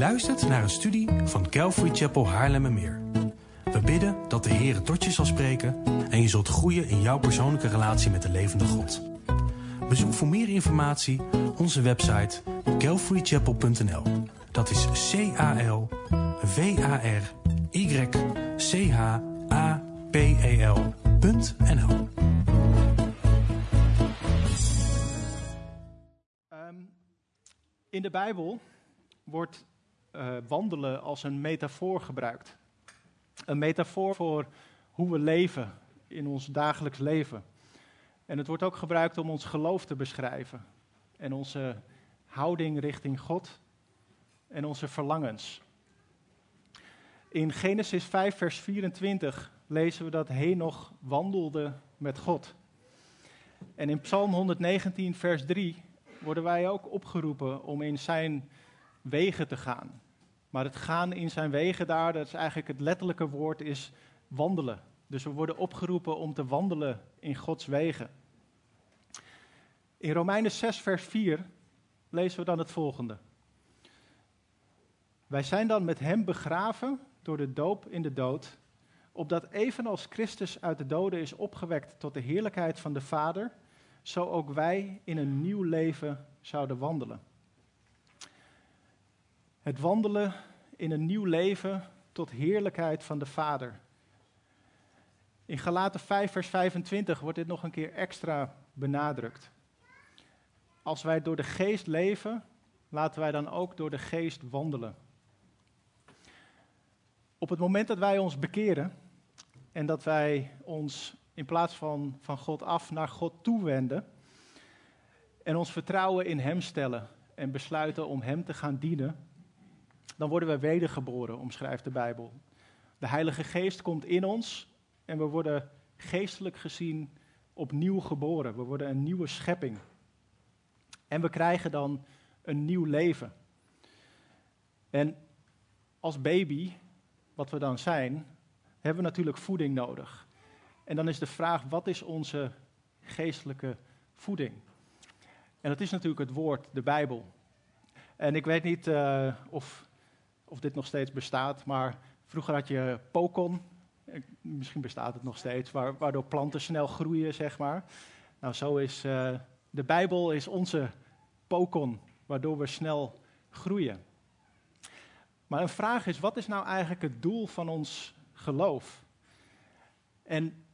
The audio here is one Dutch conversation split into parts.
luistert naar een studie van Calvary Chapel Haarlemmermeer. We bidden dat de Heer tot je zal spreken en je zult groeien in jouw persoonlijke relatie met de levende God. Bezoek voor meer informatie onze website calvarychapel.nl. Dat is C-A-L-V-A-R-Y-C-H-A-P-E-L.nl. Ehm, in de Bijbel wordt eh, wandelen als een metafoor gebruikt. Een metafoor voor hoe we leven in ons dagelijks leven. En het wordt ook gebruikt om ons geloof te beschrijven. En onze houding richting God en onze verlangens. In Genesis 5, vers 24 lezen we dat Henoch wandelde met God. En in Psalm 119, vers 3 worden wij ook opgeroepen om in zijn wegen te gaan. Maar het gaan in zijn wegen daar, dat is eigenlijk het letterlijke woord, is wandelen. Dus we worden opgeroepen om te wandelen in Gods wegen. In Romeinen 6, vers 4 lezen we dan het volgende. Wij zijn dan met hem begraven door de doop in de dood, opdat evenals Christus uit de doden is opgewekt tot de heerlijkheid van de Vader, zo ook wij in een nieuw leven zouden wandelen. Het wandelen in een nieuw leven tot heerlijkheid van de Vader. In Galaten 5, vers 25 wordt dit nog een keer extra benadrukt. Als wij door de geest leven, laten wij dan ook door de geest wandelen. Op het moment dat wij ons bekeren en dat wij ons in plaats van van God af naar God toewenden en ons vertrouwen in Hem stellen en besluiten om Hem te gaan dienen, dan worden we wedergeboren, omschrijft de Bijbel. De Heilige Geest komt in ons en we worden geestelijk gezien opnieuw geboren. We worden een nieuwe schepping. En we krijgen dan een nieuw leven. En als baby, wat we dan zijn, hebben we natuurlijk voeding nodig. En dan is de vraag, wat is onze geestelijke voeding? En dat is natuurlijk het woord, de Bijbel. En ik weet niet uh, of of dit nog steeds bestaat, maar vroeger had je Pokon, misschien bestaat het nog steeds, waardoor planten snel groeien, zeg maar. Nou, zo is uh, de Bijbel is onze Pokon, waardoor we snel groeien. Maar een vraag is, wat is nou eigenlijk het doel van ons geloof? En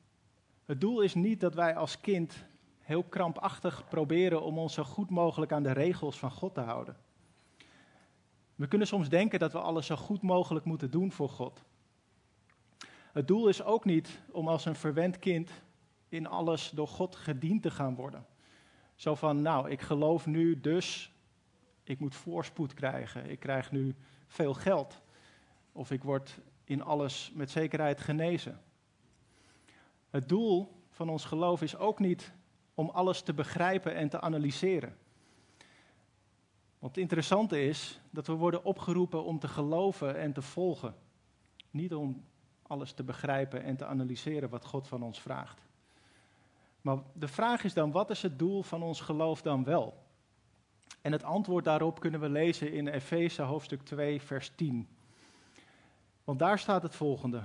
het doel is niet dat wij als kind heel krampachtig proberen om ons zo goed mogelijk aan de regels van God te houden. We kunnen soms denken dat we alles zo goed mogelijk moeten doen voor God. Het doel is ook niet om als een verwend kind in alles door God gediend te gaan worden. Zo van, nou, ik geloof nu, dus ik moet voorspoed krijgen. Ik krijg nu veel geld. Of ik word in alles met zekerheid genezen. Het doel van ons geloof is ook niet om alles te begrijpen en te analyseren. Want het interessante is dat we worden opgeroepen om te geloven en te volgen. Niet om alles te begrijpen en te analyseren wat God van ons vraagt. Maar de vraag is dan, wat is het doel van ons geloof dan wel? En het antwoord daarop kunnen we lezen in Efeze hoofdstuk 2, vers 10. Want daar staat het volgende.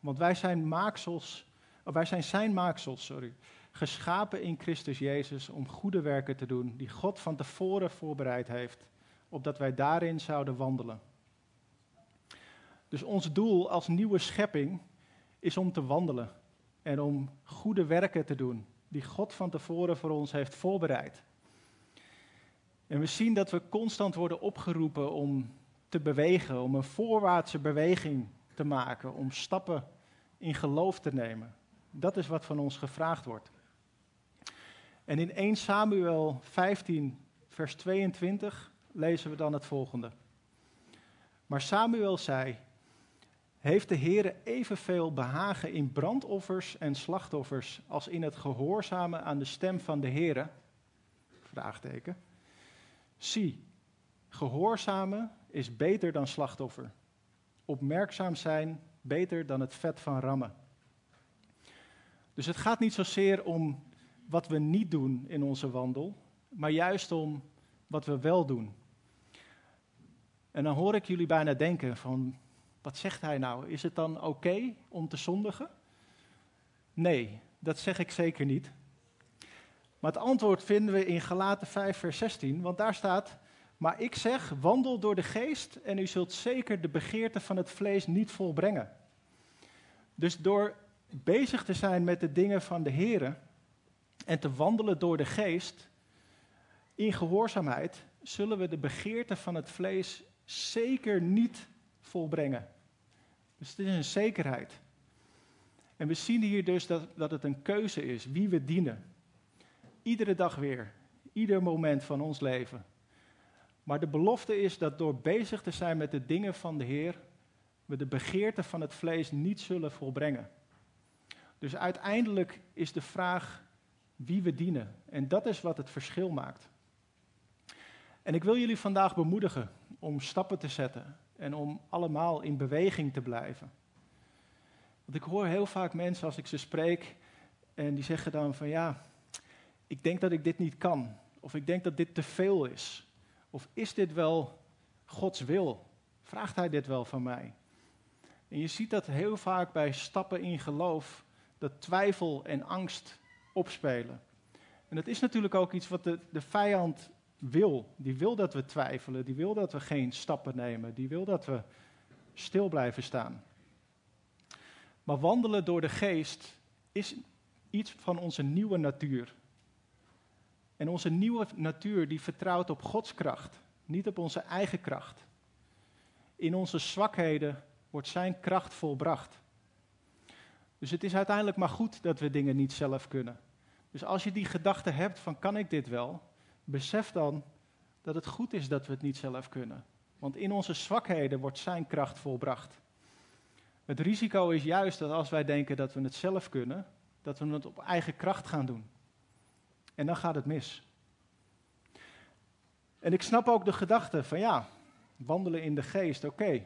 Want wij zijn maaksels, wij zijn zijn maaksels, sorry, geschapen in Christus Jezus om goede werken te doen, die God van tevoren voorbereid heeft, opdat wij daarin zouden wandelen. Dus ons doel als nieuwe schepping is om te wandelen en om goede werken te doen, die God van tevoren voor ons heeft voorbereid. En we zien dat we constant worden opgeroepen om te bewegen, om een voorwaartse beweging te maken, om stappen in geloof te nemen. Dat is wat van ons gevraagd wordt. En in 1 Samuel 15, vers 22 lezen we dan het volgende. Maar Samuel zei: Heeft de Heere evenveel behagen in brandoffers en slachtoffers als in het gehoorzamen aan de stem van de Heere? Vraagteken. Zie, gehoorzamen is beter dan slachtoffer. Opmerkzaam zijn beter dan het vet van rammen. Dus het gaat niet zozeer om wat we niet doen in onze wandel, maar juist om wat we wel doen. En dan hoor ik jullie bijna denken van, wat zegt hij nou? Is het dan oké om te zondigen? Nee, dat zeg ik zeker niet. Maar het antwoord vinden we in Galaten 5, vers 16, want daar staat: Maar ik zeg, wandel door de geest en u zult zeker de begeerte van het vlees niet volbrengen. Dus door bezig te zijn met de dingen van de Heer en te wandelen door de geest in gehoorzaamheid, zullen we de begeerte van het vlees zeker niet volbrengen. Dus het is een zekerheid. En we zien hier dus dat, dat het een keuze is wie we dienen. Iedere dag weer, ieder moment van ons leven. Maar de belofte is dat door bezig te zijn met de dingen van de Heer, we de begeerte van het vlees niet zullen volbrengen. Dus uiteindelijk is de vraag wie we dienen. En dat is wat het verschil maakt. En ik wil jullie vandaag bemoedigen om stappen te zetten en om allemaal in beweging te blijven. Want ik hoor heel vaak mensen als ik ze spreek en die zeggen dan van ja, ik denk dat ik dit niet kan. Of ik denk dat dit te veel is. Of is dit wel Gods wil? Vraagt Hij dit wel van mij? En je ziet dat heel vaak bij stappen in geloof, dat twijfel en angst opspelen. En dat is natuurlijk ook iets wat de, de vijand wil. Die wil dat we twijfelen, die wil dat we geen stappen nemen, die wil dat we stil blijven staan. Maar wandelen door de geest is iets van onze nieuwe natuur. En onze nieuwe natuur die vertrouwt op Gods kracht, niet op onze eigen kracht. In onze zwakheden wordt Zijn kracht volbracht. Dus het is uiteindelijk maar goed dat we dingen niet zelf kunnen. Dus als je die gedachte hebt van kan ik dit wel, besef dan dat het goed is dat we het niet zelf kunnen. Want in onze zwakheden wordt Zijn kracht volbracht. Het risico is juist dat als wij denken dat we het zelf kunnen, dat we het op eigen kracht gaan doen. En dan gaat het mis. En ik snap ook de gedachte van ja, wandelen in de geest, oké.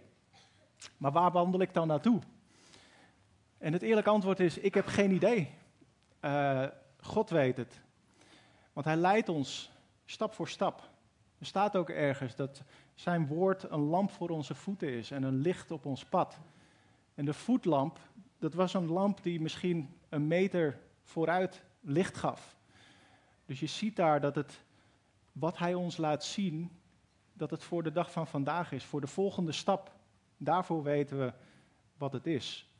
Maar waar wandel ik dan naartoe? En het eerlijke antwoord is, ik heb geen idee. Uh, God weet het. Want hij leidt ons stap voor stap. Er staat ook ergens dat zijn woord een lamp voor onze voeten is en een licht op ons pad. En de voetlamp, dat was een lamp die misschien een meter vooruit licht gaf. Dus je ziet daar dat het, wat hij ons laat zien, dat het voor de dag van vandaag is, voor de volgende stap. Daarvoor weten we wat het is.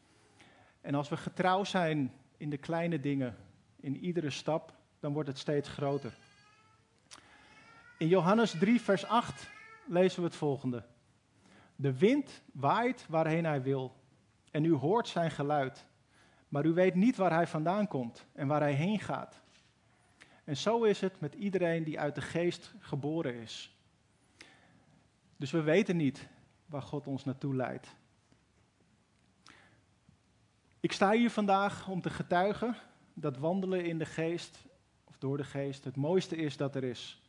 En als we getrouw zijn in de kleine dingen, in iedere stap, dan wordt het steeds groter. In Johannes 3, vers 8 lezen we het volgende. De wind waait waarheen hij wil en u hoort zijn geluid, maar u weet niet waar hij vandaan komt en waar hij heen gaat. En zo is het met iedereen die uit de geest geboren is. Dus we weten niet waar God ons naartoe leidt. Ik sta hier vandaag om te getuigen dat wandelen in de geest, of door de geest, het mooiste is dat er is.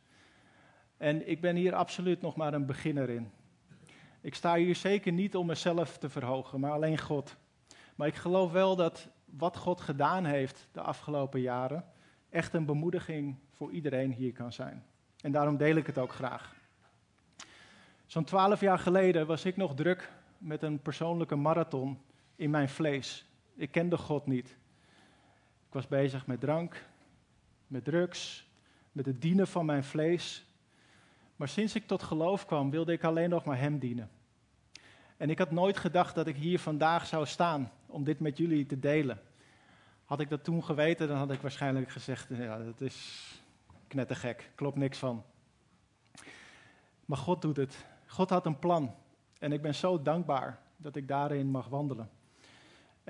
En ik ben hier absoluut nog maar een beginner in. Ik sta hier zeker niet om mezelf te verhogen, maar alleen God. Maar ik geloof wel dat wat God gedaan heeft de afgelopen jaren echt een bemoediging voor iedereen hier kan zijn. En daarom deel ik het ook graag. Zo'n twaalf jaar geleden was ik nog druk met een persoonlijke marathon in mijn vlees. Ik kende God niet. Ik was bezig met drank, met drugs, met het dienen van mijn vlees. Maar sinds ik tot geloof kwam, wilde ik alleen nog maar Hem dienen. En ik had nooit gedacht dat ik hier vandaag zou staan om dit met jullie te delen. Had ik dat toen geweten, dan had ik waarschijnlijk gezegd: ja, dat is knettergek, klopt niks van. Maar God doet het. God had een plan. En ik ben zo dankbaar dat ik daarin mag wandelen.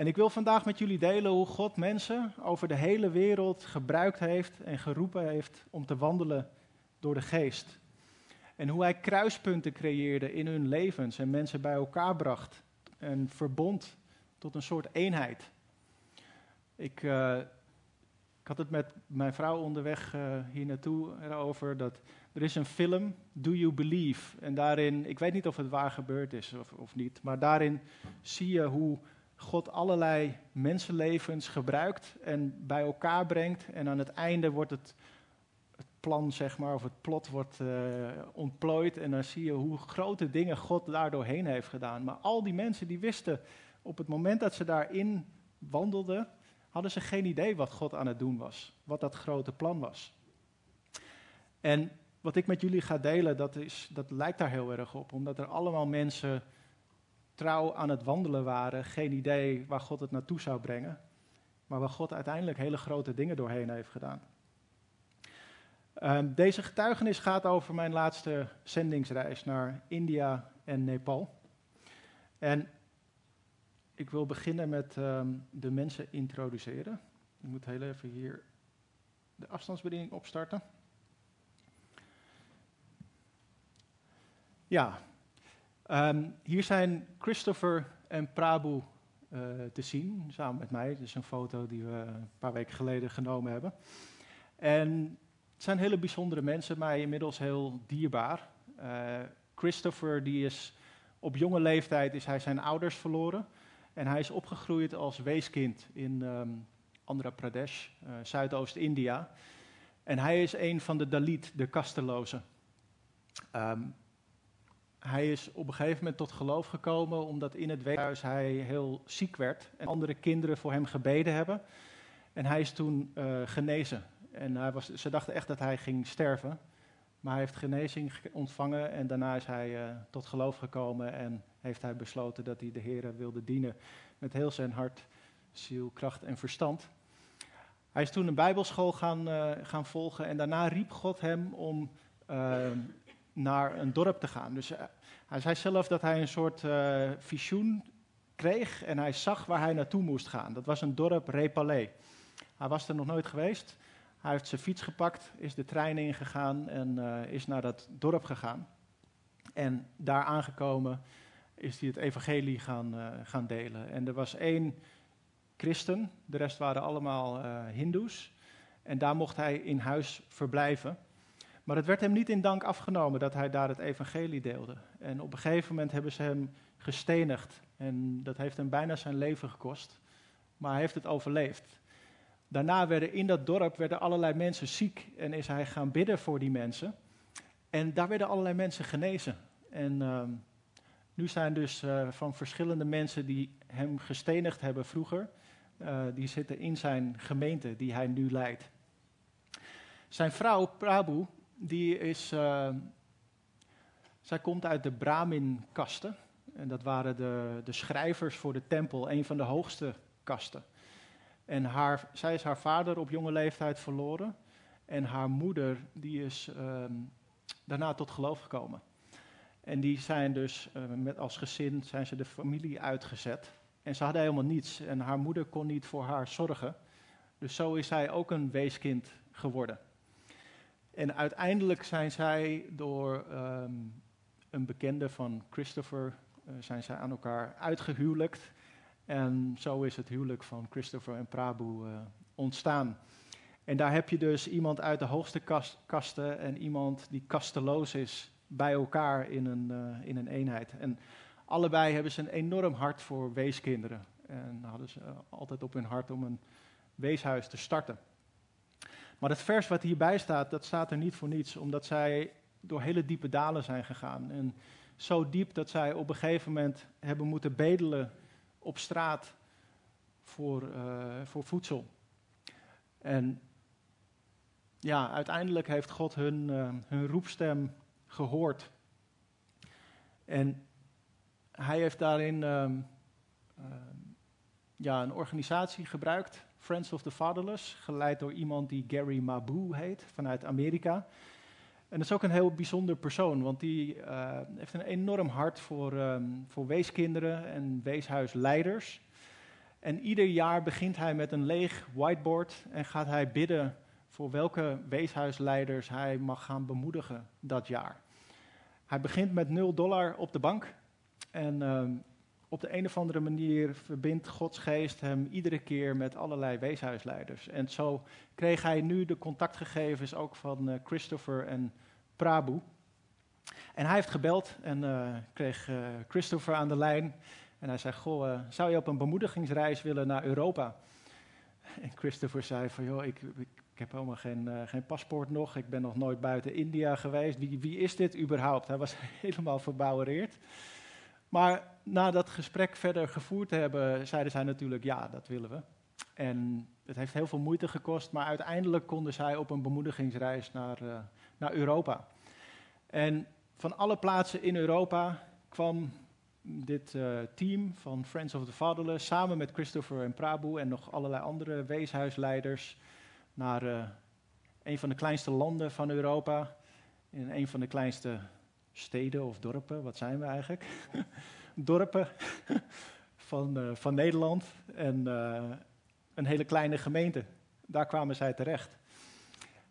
En ik wil vandaag met jullie delen hoe God mensen over de hele wereld gebruikt heeft en geroepen heeft om te wandelen door de geest. En hoe hij kruispunten creëerde in hun levens en mensen bij elkaar bracht en verbond tot een soort eenheid. Ik, ik had het met mijn vrouw onderweg uh, hier naartoe erover dat er is een film, Do You Believe? En daarin, ik weet niet of het waar gebeurd is of, of niet, maar daarin zie je hoe God allerlei mensenlevens gebruikt en bij elkaar brengt. En aan het einde wordt het, het plan, zeg maar, of het plot wordt uh, ontplooid. En dan zie je hoe grote dingen God daar doorheen heeft gedaan. Maar al die mensen die wisten, op het moment dat ze daarin wandelden, hadden ze geen idee wat God aan het doen was. Wat dat grote plan was. En wat ik met jullie ga delen, dat, is, dat lijkt daar heel erg op. Omdat er allemaal mensen trouw aan het wandelen waren, geen idee waar God het naartoe zou brengen. Maar waar God uiteindelijk hele grote dingen doorheen heeft gedaan. Um, deze getuigenis gaat over mijn laatste zendingsreis naar India en Nepal. En ik wil beginnen met um, de mensen introduceren. Ik moet heel even hier de afstandsbediening opstarten. Ja, um, hier zijn Christopher en Prabhu uh, te zien, samen met mij. Dit is een foto die we een paar weken geleden genomen hebben. En het zijn hele bijzondere mensen, mij inmiddels heel dierbaar. Uh, Christopher die is op jonge leeftijd is hij zijn ouders verloren. En hij is opgegroeid als weeskind in um, Andhra Pradesh, uh, Zuidoost-India. En hij is een van de Dalit, de kastelozen. Um, hij is op een gegeven moment tot geloof gekomen omdat in het weeshuis hij heel ziek werd en andere kinderen voor hem gebeden hebben. En hij is toen uh, genezen. En hij was, ze dachten echt dat hij ging sterven. Maar hij heeft genezing ontvangen en daarna is hij uh, tot geloof gekomen en heeft hij besloten dat hij de Heer wilde dienen met heel zijn hart, ziel, kracht en verstand. Hij is toen een bijbelschool gaan, uh, gaan volgen en daarna riep God hem om uh, naar een dorp te gaan. Dus hij zei zelf dat hij een soort visioen kreeg en hij zag waar hij naartoe moest gaan. Dat was een dorp Repalé. Hij was er nog nooit geweest. Hij heeft zijn fiets gepakt, is de trein ingegaan en uh, is naar dat dorp gegaan. En daar aangekomen is hij het evangelie gaan, gaan delen. En er was één christen, de rest waren allemaal uh, hindoes. En daar mocht hij in huis verblijven. Maar het werd hem niet in dank afgenomen dat hij daar het evangelie deelde. En op een gegeven moment hebben ze hem gestenigd. En dat heeft hem bijna zijn leven gekost. Maar hij heeft het overleefd. Daarna werden in dat dorp werden allerlei mensen ziek en is hij gaan bidden voor die mensen. En daar werden allerlei mensen genezen. En uh, nu zijn dus uh, van verschillende mensen die hem gestenigd hebben vroeger, uh, die zitten in zijn gemeente die hij nu leidt. Zijn vrouw Prabhu, die is, uh, zij komt uit de Brahmin-kasten. En dat waren de, de schrijvers voor de tempel, een van de hoogste kasten. En haar, zij is haar vader op jonge leeftijd verloren. En haar moeder die is um, daarna tot geloof gekomen. En die zijn dus uh, met als gezin zijn ze de familie uitgezet. En ze hadden helemaal niets. En haar moeder kon niet voor haar zorgen. Dus zo is zij ook een weeskind geworden. En uiteindelijk zijn zij door um, een bekende van Christopher uh, zijn zij aan elkaar uitgehuwelijkt. En zo is het huwelijk van Christopher en Prabhu uh, ontstaan. En daar heb je dus iemand uit de hoogste kast, kasten en iemand die kasteloos is bij elkaar in een, uh, in een eenheid. En allebei hebben ze een enorm hart voor weeskinderen. En hadden ze altijd op hun hart om een weeshuis te starten. Maar het vers wat hierbij staat, dat staat er niet voor niets, omdat zij door hele diepe dalen zijn gegaan. En zo diep dat zij op een gegeven moment hebben moeten bedelen op straat voor, uh, voor voedsel. En ja, uiteindelijk heeft God hun, uh, hun roepstem gehoord. En hij heeft daarin uh, ja, een organisatie gebruikt, Friends of the Fatherless, geleid door iemand die Gary Mabu heet, vanuit Amerika. En dat is ook een heel bijzonder persoon, want die uh, heeft een enorm hart voor, um, voor weeskinderen en weeshuisleiders. En ieder jaar begint hij met een leeg whiteboard en gaat hij bidden voor welke weeshuisleiders hij mag gaan bemoedigen dat jaar. Hij begint met 0 dollar op de bank en um, op de een of andere manier verbindt Gods geest hem iedere keer met allerlei weeshuisleiders. En zo kreeg hij nu de contactgegevens ook van uh, Christopher en Prabhu. En hij heeft gebeld en uh, kreeg uh, Christopher aan de lijn. En hij zei, goh, zou je op een bemoedigingsreis willen naar Europa? En Christopher zei van, joh, ik, ik heb helemaal geen, geen paspoort nog. Ik ben nog nooit buiten India geweest. Wie, wie is dit überhaupt? Hij was helemaal verbouwereerd. Maar na dat gesprek verder gevoerd hebben, zeiden zij natuurlijk ja, dat willen we. En het heeft heel veel moeite gekost, maar uiteindelijk konden zij op een bemoedigingsreis naar, uh, naar Europa. En van alle plaatsen in Europa kwam dit uh, team van Friends of the Fatherless samen met Christopher en Prabhu en nog allerlei andere weeshuisleiders naar uh, een van de kleinste landen van Europa, in een van de kleinste steden of dorpen, wat zijn we eigenlijk? dorpen van, uh, van Nederland en een hele kleine gemeente. Daar kwamen zij terecht.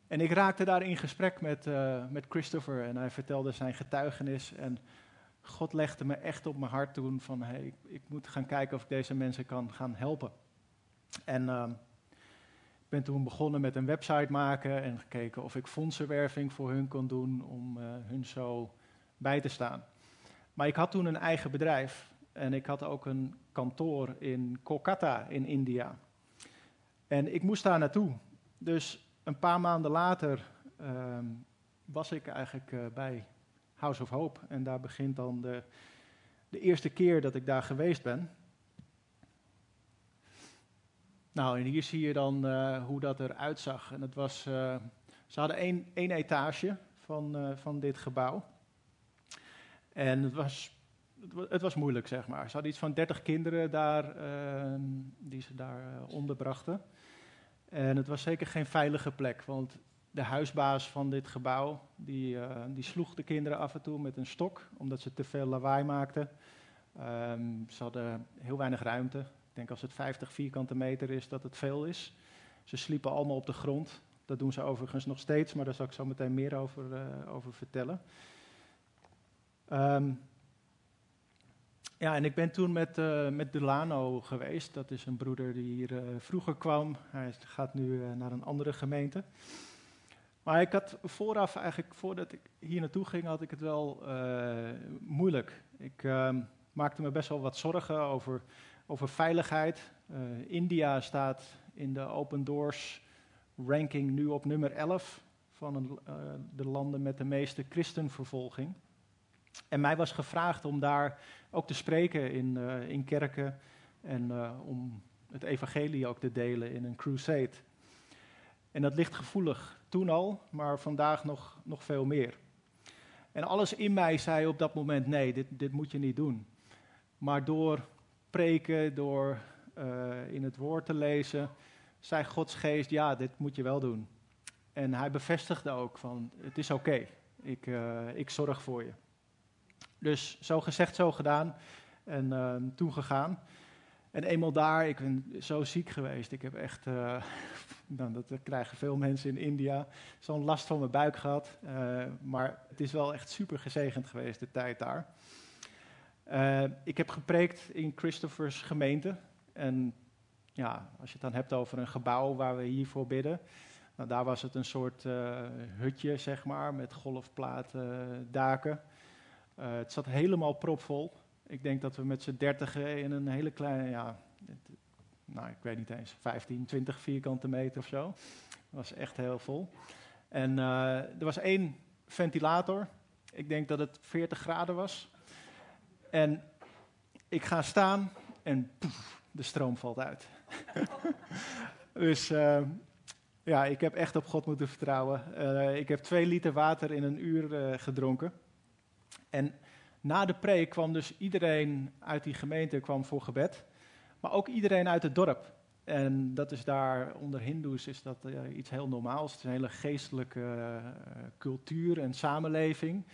En ik raakte daar in gesprek met, met Christopher en hij vertelde zijn getuigenis en God legde me echt op mijn hart toen van hey, ik, ik moet gaan kijken of ik deze mensen kan gaan helpen. En uh, ik ben toen begonnen met een website maken en gekeken of ik fondsenwerving voor hun kon doen om hun zo bij te staan. Maar ik had toen een eigen bedrijf en ik had ook een kantoor in Kolkata in India. En ik moest daar naartoe. Dus een paar maanden later uh, was ik eigenlijk uh, bij House of Hope. En daar begint dan de, de eerste keer dat ik daar geweest ben. Nou, en hier zie je dan uh, hoe dat eruit zag. En het was, uh, ze hadden één, één etage van, van dit gebouw. En het was, het was moeilijk, zeg maar. Ze hadden iets van 30 kinderen daar, ehm, die ze daar onderbrachten. En het was zeker geen veilige plek, want de huisbaas van dit gebouw, die, uh, die sloeg de kinderen af en toe met een stok, omdat ze te veel lawaai maakten. Um, ze hadden heel weinig ruimte. Ik denk als het 50 vierkante meter is, dat het veel is. Ze sliepen allemaal op de grond. Dat doen ze overigens nog steeds, maar daar zal ik zo meteen meer over, uh, over vertellen. Um, ja, en ik ben toen met, uh, met Delano geweest. Dat is een broeder die hier uh, vroeger kwam. Hij gaat nu uh, naar een andere gemeente. Maar ik had vooraf, eigenlijk voordat ik hier naartoe ging, had ik het wel moeilijk. Ik uh, maakte me best wel wat zorgen over, over veiligheid. India staat in de Open Doors ranking nu op nummer 11 van de landen met de meeste christenvervolging. En mij was gevraagd om daar ook te spreken in, in kerken en om het evangelie ook te delen in een crusade. En dat ligt gevoelig toen al, maar vandaag nog, nog veel meer. En alles in mij zei op dat moment: nee, dit, dit moet je niet doen. Maar door preken, door uh, in het woord te lezen, zei Gods geest: ja, dit moet je wel doen. En hij bevestigde ook van: het is oké, ik zorg voor je. Dus zo gezegd, zo gedaan en uh, toen gegaan. En eenmaal daar, ik ben zo ziek geweest. Ik heb echt, uh, nou, dat krijgen veel mensen in India, zo'n last van mijn buik gehad. Uh, maar het is wel echt super gezegend geweest, de tijd daar. Uh, ik heb gepreekt in Christopher's gemeente. En ja, als je het dan hebt over een gebouw waar we hiervoor bidden. Nou, daar was het een soort hutje, zeg maar, met golfplaten, daken. Het zat helemaal propvol. Ik denk dat we met z'n dertigen in een hele kleine, ja, nou ik weet niet eens, 15, 20 vierkante meter of zo. Dat was echt heel vol. En uh, er was één ventilator. Ik denk dat het 40 graden was. En ik ga staan en poef, de stroom valt uit. dus uh, ja, ik heb echt op God moeten vertrouwen. Ik heb twee liter water in een uur gedronken. En na de preek kwam dus iedereen uit die gemeente kwam voor gebed, maar ook iedereen uit het dorp. En dat is daar, onder hindoes is dat uh, iets heel normaals. Het is een hele geestelijke uh, cultuur en samenleving.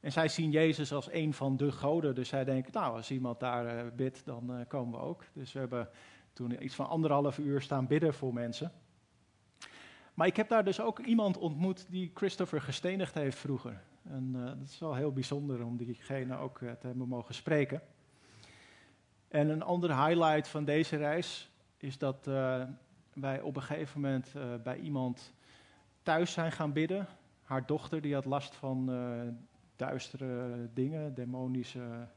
En zij zien Jezus als een van de goden. Dus zij denken, nou, als iemand daar uh, bidt, dan komen we ook. Dus we hebben toen iets van anderhalf uur staan bidden voor mensen. Maar ik heb daar dus ook iemand ontmoet die Christopher gestenigd heeft vroeger. En uh, dat is wel heel bijzonder om diegene ook uh, te hebben mogen spreken. En een andere highlight van deze reis is dat uh, wij op een gegeven moment bij iemand thuis zijn gaan bidden. Haar dochter die had last van duistere dingen, demonische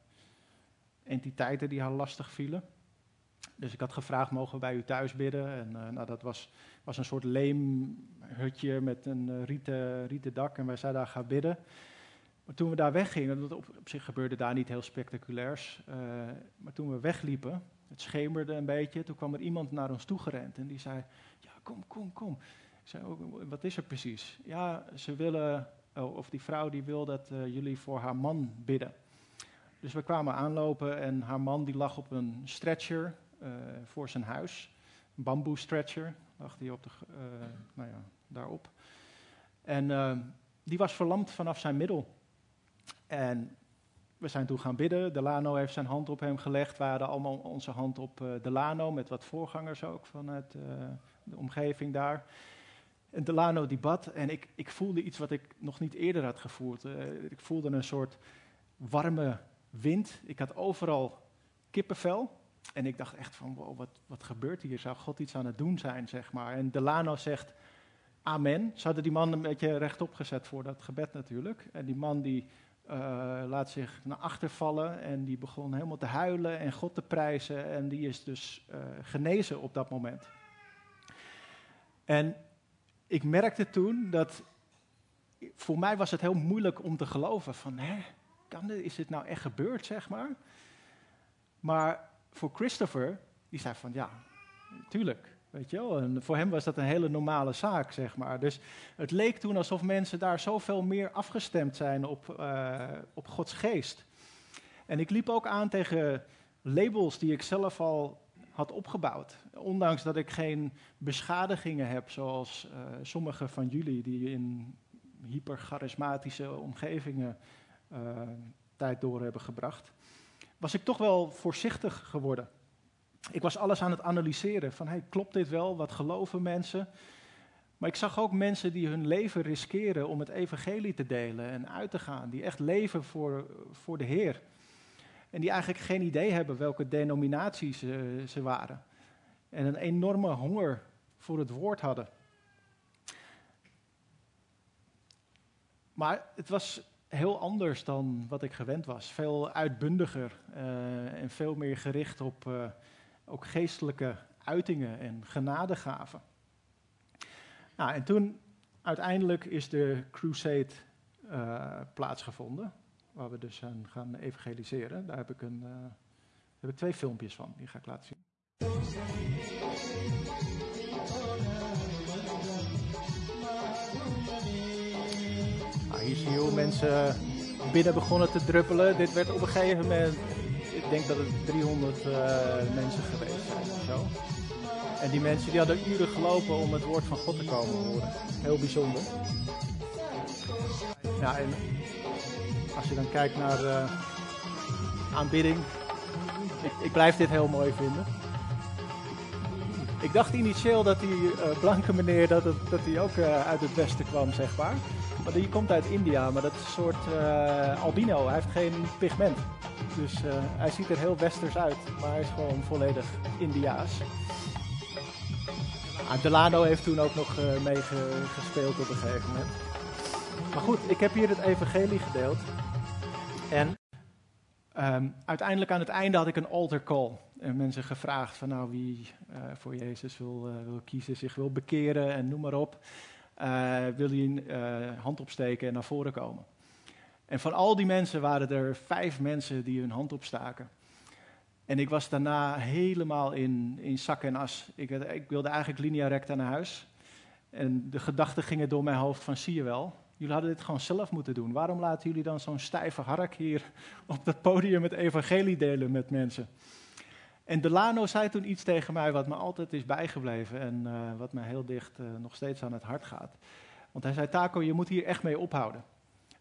entiteiten die haar lastig vielen. Dus ik had gevraagd, mogen we bij u thuis bidden? En uh, nou, dat was, was een soort leemhutje met een uh, rieten, rieten dak en wij zeiden daar gaan bidden. Maar toen we daar weggingen, op, op zich gebeurde daar niet heel spectaculairs, uh, maar toen we wegliepen, het schemerde een beetje, toen kwam er iemand naar ons toe gerend en die zei, ja kom, kom, kom. Ik zei, oh, wat is er precies? Ja, ze willen, oh, of die vrouw die wil dat jullie voor haar man bidden. Dus we kwamen aanlopen en haar man die lag op een stretcher voor zijn huis. Een bamboe stretcher lag die op de, uh, nou ja, daarop. En uh, die was verlamd vanaf zijn middel. En we zijn toen gaan bidden. Delano heeft zijn hand op hem gelegd. We hadden allemaal onze hand op Delano, met wat voorgangers ook vanuit de omgeving daar. En Delano die bad en ik, ik voelde iets wat ik nog niet eerder had gevoeld. ik voelde een soort warme wind. Ik had overal kippenvel. En ik dacht echt van, wow, wat, wat gebeurt hier? Zou God iets aan het doen zijn, zeg maar? En Delano zegt, amen. Ze hadden die man een beetje rechtop gezet voor dat gebed natuurlijk. En die man die uh, laat zich naar achter vallen en die begon helemaal te huilen en God te prijzen. En die is dus uh, genezen op dat moment. En ik merkte toen dat, voor mij was het heel moeilijk om te geloven van, hè, kan dit, is dit nou echt gebeurd, zeg maar? Maar voor Christopher, die zei van ja, tuurlijk, weet je wel. En voor hem was dat een hele normale zaak, zeg maar. Dus het leek toen alsof mensen daar zoveel meer afgestemd zijn op, uh, op Gods geest. En ik liep ook aan tegen labels die ik zelf al had opgebouwd. Ondanks dat ik geen beschadigingen heb, zoals uh, sommige van jullie die in hypercharismatische omgevingen uh, tijd door hebben gebracht was ik toch wel voorzichtig geworden. Ik was alles aan het analyseren van, hey, klopt dit wel? Wat geloven mensen? Maar ik zag ook mensen die hun leven riskeren om het evangelie te delen en uit te gaan. Die echt leven voor, voor de Heer. En die eigenlijk geen idee hebben welke denominaties ze, ze waren. En een enorme honger voor het woord hadden. Maar het was heel anders dan wat ik gewend was. Veel uitbundiger uh, en veel meer gericht op uh, ook geestelijke uitingen en genadegaven. Nou, en toen uiteindelijk is de crusade uh, plaatsgevonden, waar we dus aan gaan evangeliseren. Daar heb ik, een, heb ik twee filmpjes van, die ga ik laten zien. Hoe mensen binnen begonnen te druppelen. Dit werd op een gegeven moment, ik denk dat het 300 uh, mensen geweest zijn of zo. En die mensen die hadden uren gelopen om het woord van God te komen horen. Heel bijzonder. Ja, en als je dan kijkt naar uh, aanbidding, ik, ik blijf dit heel mooi vinden. Ik dacht initieel dat die uh, blanke meneer dat het, dat die ook uit het westen kwam, zeg maar. Maar die komt uit India, maar dat is een soort uh, albino. Hij heeft geen pigment. Dus hij ziet er heel westers uit, maar hij is gewoon volledig Indiaas. Ah, Delano heeft toen ook nog meegespeeld op een gegeven moment. Maar goed, ik heb hier het evangelie gedeeld. En Um, uiteindelijk aan het einde had ik een altar call. En mensen gevraagd van nou wie voor Jezus wil, wil, kiezen, zich wil bekeren en noem maar op. Uh, wil je een hand opsteken en naar voren komen. En van al die mensen waren er vijf mensen die hun hand opstaken. En ik was daarna helemaal in, in zak en as. Ik, ik wilde eigenlijk linea recta naar huis. En de gedachten gingen door mijn hoofd van zie je wel, Jullie hadden dit gewoon zelf moeten doen. Waarom laten jullie dan zo'n stijve hark hier op dat podium het evangelie delen met mensen? En Delano zei toen iets tegen mij wat me altijd is bijgebleven en uh, wat me heel dicht uh, nog steeds aan het hart gaat. Want hij zei, Taco, je moet hier echt mee ophouden.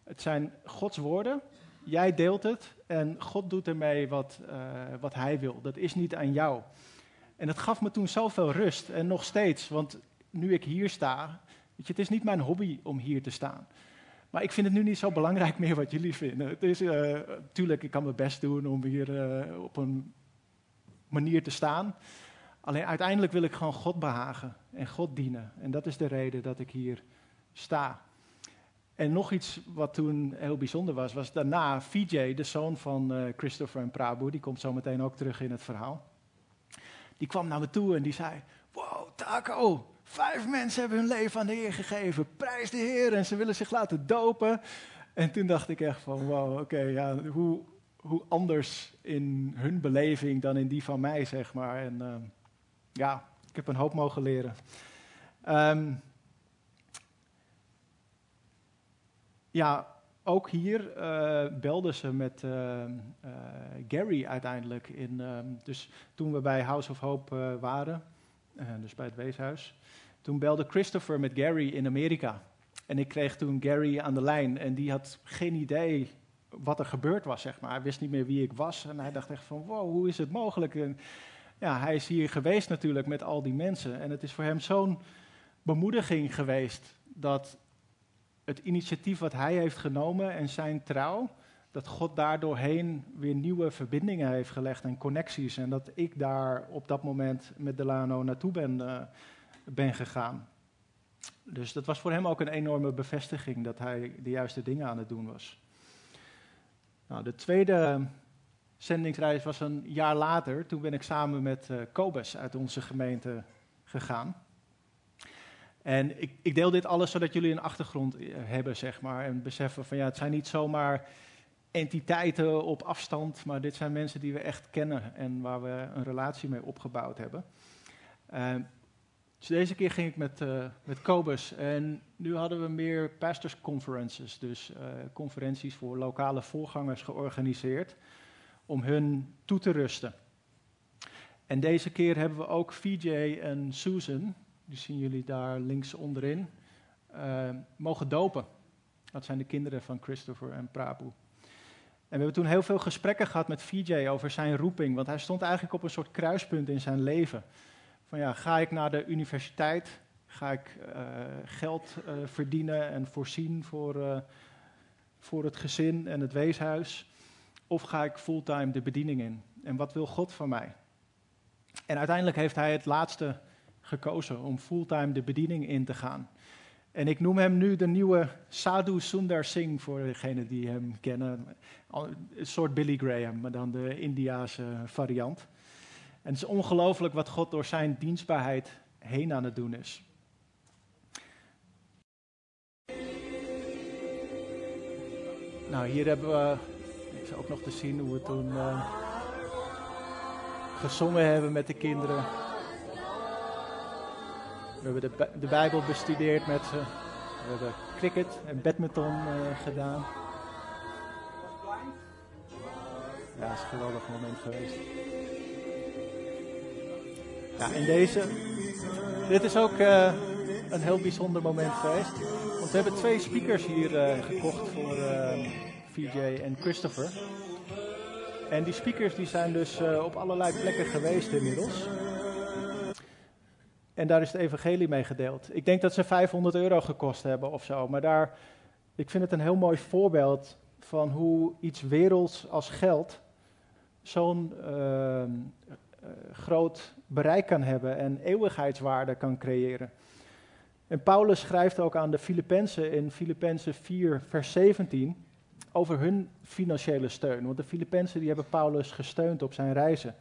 Het zijn Gods woorden, jij deelt het en God doet ermee wat, uh, wat hij wil. Dat is niet aan jou. En dat gaf me toen zoveel rust en nog steeds, want nu ik hier sta, Weet je, het is niet mijn hobby om hier te staan. Maar ik vind het nu niet zo belangrijk meer wat jullie vinden. Het is, tuurlijk, ik kan mijn best doen om hier op een manier te staan. Alleen uiteindelijk wil ik gewoon God behagen en God dienen. En dat is de reden dat ik hier sta. En nog iets wat toen heel bijzonder was, was daarna VJ, de zoon van uh, Christopher en Prabhu, die komt zo meteen ook terug in het verhaal. die kwam naar me toe en die zei: Wow, Taco, vijf mensen hebben hun leven aan de Heer gegeven. Prijs de Heer en ze willen zich laten dopen. En toen dacht ik echt van: Wow, oké, ja, hoe, hoe anders in hun beleving dan in die van mij, zeg maar. En uh, ja, ik heb een hoop mogen leren. Um, ja, ook hier uh, belden ze met uh, uh, Gary uiteindelijk. In, dus toen we bij House of Hope waren, dus bij het weeshuis, toen belde Christopher met Gary in Amerika. En ik kreeg toen Gary aan de lijn en die had geen idee wat er gebeurd was, zeg maar. Hij wist niet meer wie ik was en hij dacht echt van, wow, hoe is het mogelijk? En, ja, hij is hier geweest natuurlijk met al die mensen en het is voor hem zo'n bemoediging geweest dat het initiatief wat hij heeft genomen en zijn trouw, dat God daardoorheen weer nieuwe verbindingen heeft gelegd en connecties. En dat ik daar op dat moment met Delano naartoe ben, uh, ben gegaan. Dus dat was voor hem ook een enorme bevestiging dat hij de juiste dingen aan het doen was. Nou, de tweede zendingsreis was een jaar later. Toen ben ik samen met uh, uit onze gemeente gegaan. En ik, ik, deel dit alles zodat jullie een achtergrond eh, hebben, zeg maar. En beseffen van ja, het zijn niet zomaar entiteiten op afstand, maar dit zijn mensen die we echt kennen en waar we een relatie mee opgebouwd hebben. Uh, dus deze keer ging ik met, uh, met Kobus en nu hadden we meer pastors conferences, dus uh, conferenties voor lokale voorgangers georganiseerd om hun toe te rusten. En deze keer hebben we ook VJ en Susan, die zien jullie daar links onderin, uh, mogen dopen. Dat zijn de kinderen van Christopher en Prabu. En we hebben toen heel veel gesprekken gehad met VJ over zijn roeping, want hij stond eigenlijk op een soort kruispunt in zijn leven. Van ja, ga ik naar de universiteit? Ga ik uh, geld uh, verdienen en voorzien voor, voor het gezin en het weeshuis? Of ga ik fulltime de bediening in? En wat wil God van mij? En uiteindelijk heeft hij het laatste gekozen om fulltime de bediening in te gaan. En ik noem hem nu de nieuwe Sadhu Sundar Singh voor degenen die hem kennen. Een soort Billy Graham, maar dan de Indiaanse variant. En het is ongelooflijk wat God door zijn dienstbaarheid heen aan het doen is. Nou, hier hebben we, ik ook nog te zien hoe we toen uh, gezongen hebben met de kinderen. We hebben de, de Bijbel bestudeerd met ze. We hebben cricket en badminton uh, gedaan. Ja, het is een geweldig moment geweest. Ja, in deze. Dit is ook uh, een heel bijzonder moment geweest. Want we hebben twee speakers hier uh, gekocht voor VJ en Christopher. En die speakers die zijn dus op allerlei plekken geweest inmiddels. En daar is het evangelie mee gedeeld. Ik denk dat ze 500 euro gekost hebben of zo. Maar daar, ik vind het een heel mooi voorbeeld van hoe iets werelds als geld zo'n uh, groot bereik kan hebben en eeuwigheidswaarde kan creëren. En Paulus schrijft ook aan de Filippenzen in Filippenzen 4, vers 17 over hun financiële steun. Want de Filippenzen die hebben Paulus gesteund op zijn reizen.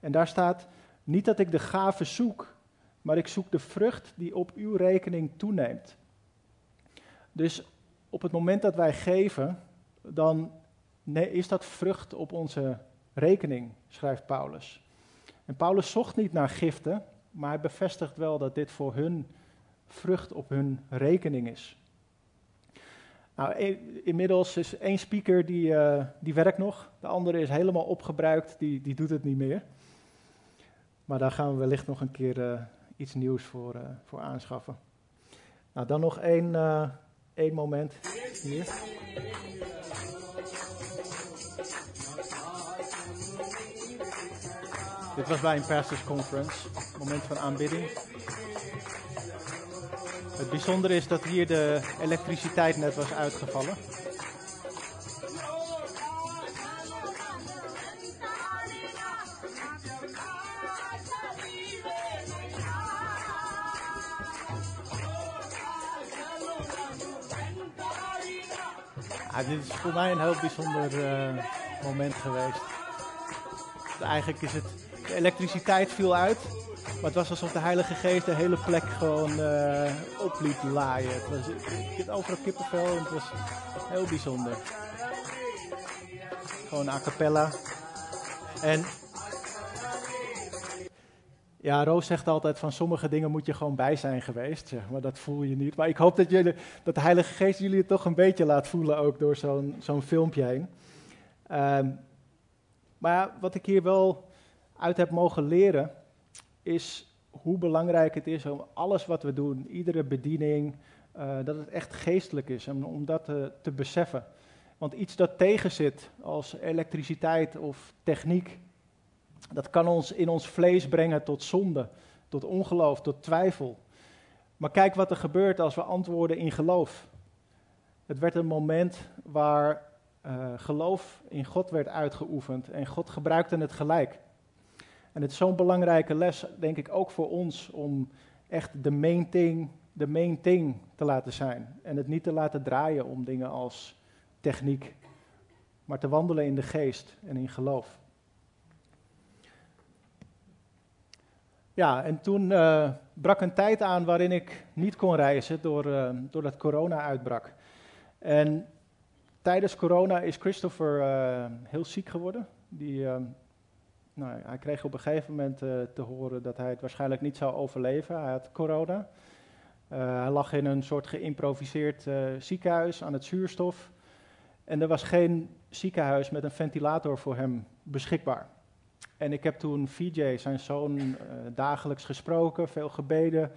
En daar staat, niet dat ik de gave zoek maar ik zoek de vrucht die op uw rekening toeneemt. Dus op het moment dat wij geven, dan is dat vrucht op onze rekening, schrijft Paulus. En Paulus zocht niet naar giften, maar hij bevestigt wel dat dit voor hun vrucht op hun rekening is. Nou, inmiddels is één speaker die, uh, die werkt nog, de andere is helemaal opgebruikt, die, die doet het niet meer. Maar daar gaan we wellicht nog een keer uh, iets nieuws voor, uh, voor aanschaffen. Nou, dan nog één, één moment. Dit was bij een pastors conference, moment van aanbidding. Het bijzondere is dat hier de elektriciteit net was uitgevallen. Ja, dit is voor mij een heel bijzonder uh, moment geweest. Eigenlijk is het Elektriciteit viel uit. Maar het was alsof de Heilige Geest de hele plek gewoon uh, op liet laaien. Het was, ik had overal kippenvel en het was heel bijzonder. Gewoon a cappella. En ja, Roos zegt altijd van sommige dingen moet je gewoon bij zijn geweest, zeg maar dat voel je niet. Maar ik hoop dat, jullie, dat de Heilige Geest jullie het toch een beetje laat voelen ook door zo'n zo'n filmpje heen. Um, maar wat ik hier wel uit heb mogen leren, is hoe belangrijk het is om alles wat we doen, iedere bediening, uh, dat het echt geestelijk is, om, om dat te, te beseffen. Want iets dat tegenzit, als elektriciteit of techniek, dat kan ons in ons vlees brengen tot zonde, tot ongeloof, tot twijfel. Maar kijk wat er gebeurt als we antwoorden in geloof. Het werd een moment waar uh, geloof in God werd uitgeoefend en God gebruikte het gelijk. En het is zo'n belangrijke les, denk ik, ook voor ons om echt de main thing, de main thing te laten zijn. En het niet te laten draaien om dingen als techniek, maar te wandelen in de geest en in geloof. Ja, en toen uh, brak een tijd aan waarin ik niet kon reizen door, uh, doordat corona uitbrak. En tijdens corona is Christopher uh, heel ziek geworden. Die, nou, hij kreeg op een gegeven moment te horen dat hij het waarschijnlijk niet zou overleven. Hij had corona. hij lag in een soort geïmproviseerd ziekenhuis aan het zuurstof. En er was geen ziekenhuis met een ventilator voor hem beschikbaar. En ik heb toen VJ, zijn zoon, dagelijks gesproken, veel gebeden.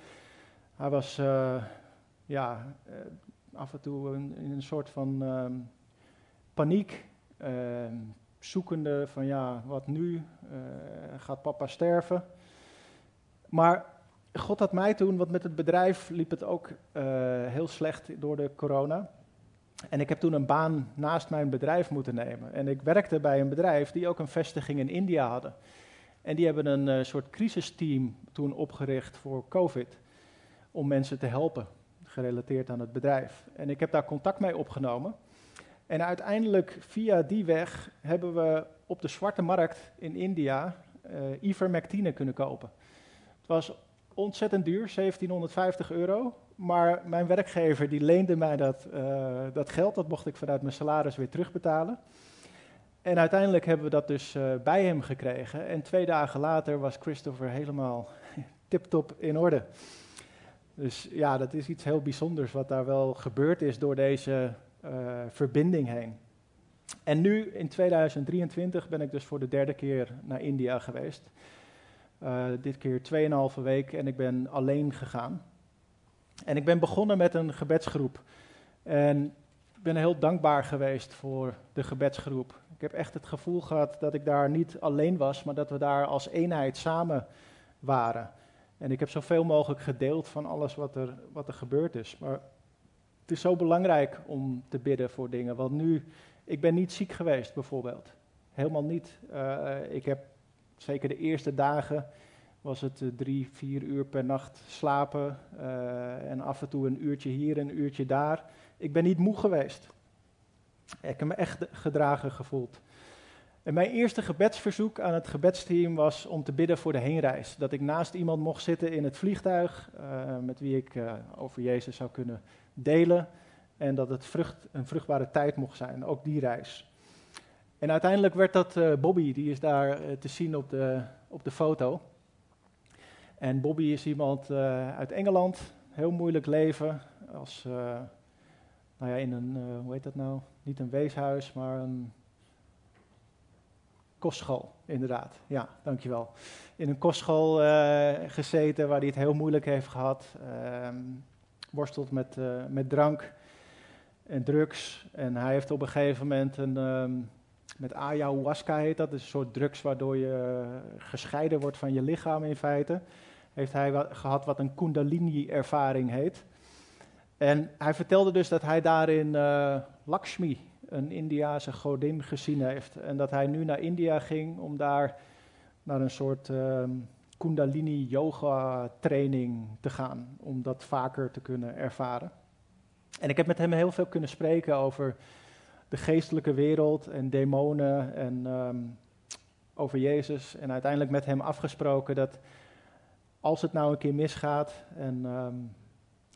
Hij was ja, af en toe in, in een soort van ehm, paniek, ehm, zoekende van ja, wat nu? gaat papa sterven? Maar God had mij toen, want met het bedrijf liep het ook heel slecht door de corona. En ik heb toen een baan naast mijn bedrijf moeten nemen. En ik werkte bij een bedrijf die ook een vestiging in India hadden. En die hebben een uh, soort crisisteam toen opgericht voor COVID. Om mensen te helpen, gerelateerd aan het bedrijf. En ik heb daar contact mee opgenomen. En uiteindelijk via die weg hebben we op de zwarte markt in India uh, ivermectine kunnen kopen. Het was ontzettend duur, 1750 euro. Maar mijn werkgever die leende mij dat, uh, dat geld, dat mocht ik vanuit mijn salaris weer terugbetalen. En uiteindelijk hebben we dat dus uh, bij hem gekregen. En twee dagen later was Christopher helemaal tip-top in orde. Dus ja, dat is iets heel bijzonders wat daar wel gebeurd is door deze uh, verbinding heen. En nu in 2023 ben ik dus voor de derde keer naar India geweest. Uh, dit keer 2,5 week en ik ben alleen gegaan. En ik ben begonnen met een gebedsgroep. En ik ben heel dankbaar geweest voor de gebedsgroep. Ik heb echt het gevoel gehad dat ik daar niet alleen was, maar dat we daar als eenheid samen waren. En ik heb zoveel mogelijk gedeeld van alles wat er, wat er gebeurd is. Maar is zo belangrijk om te bidden voor dingen. Want nu, ik ben niet ziek geweest bijvoorbeeld. Helemaal niet. Uh, ik heb zeker de eerste dagen was het uh, drie, vier uur per nacht slapen uh, en af en toe een uurtje hier en een uurtje daar. Ik ben niet moe geweest. Ik heb me echt gedragen gevoeld. En mijn eerste gebedsverzoek aan het gebedsteam was om te bidden voor de heenreis. Dat ik naast iemand mocht zitten in het vliegtuig met wie ik over Jezus zou kunnen delen. En dat het vrucht, een vruchtbare tijd mocht zijn, ook die reis. En uiteindelijk werd dat Bobby, die is daar te zien op de, op de foto. En Bobby is iemand uh, uit Engeland, heel moeilijk leven, als, nou ja, in een, hoe heet dat nou, niet een weeshuis, maar een kostschool, inderdaad. Ja, dankjewel. In een kostschool gezeten waar hij het heel moeilijk heeft gehad, ehm, worstelt met, met drank en drugs. En hij heeft op een gegeven moment een, um, met ayahuasca heet dat, dus een soort drugs waardoor je gescheiden wordt van je lichaam in feite heeft hij wat, gehad wat een Kundalini-ervaring heet. En hij vertelde dus dat hij daarin uh, Lakshmi, een Indiase godin, gezien heeft. En dat hij nu naar India ging om daar naar een soort uh, Kundalini-yoga-training te gaan. Om dat vaker te kunnen ervaren. En ik heb met hem heel veel kunnen spreken over de geestelijke wereld en demonen en um, over Jezus en uiteindelijk met hem afgesproken dat als het nou een keer misgaat en ehm,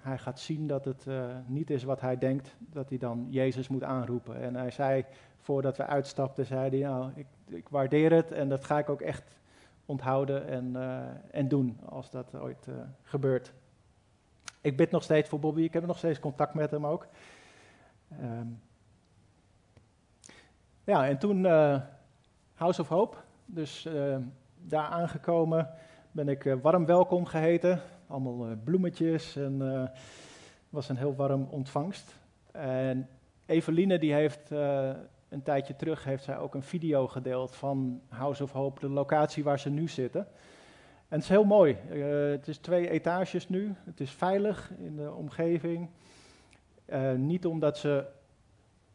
hij gaat zien dat het uh, niet is wat hij denkt, dat hij dan Jezus moet aanroepen. En hij zei, voordat we uitstapten, zei hij, nou, ik, ik waardeer het en dat ga ik ook echt onthouden en, uh, en doen als dat ooit uh, gebeurt. Ik bid nog steeds voor Bobby, ik heb nog steeds contact met hem ook. Um, ja, en toen House of Hope, dus daar aangekomen ben ik warm welkom geheten allemaal bloemetjes en was een heel warm ontvangst. En Eveline die heeft een tijdje terug heeft zij ook een video gedeeld van House of Hope, de locatie waar ze nu zitten. En het is heel mooi. het is twee etages nu. Het is veilig in de omgeving. niet omdat ze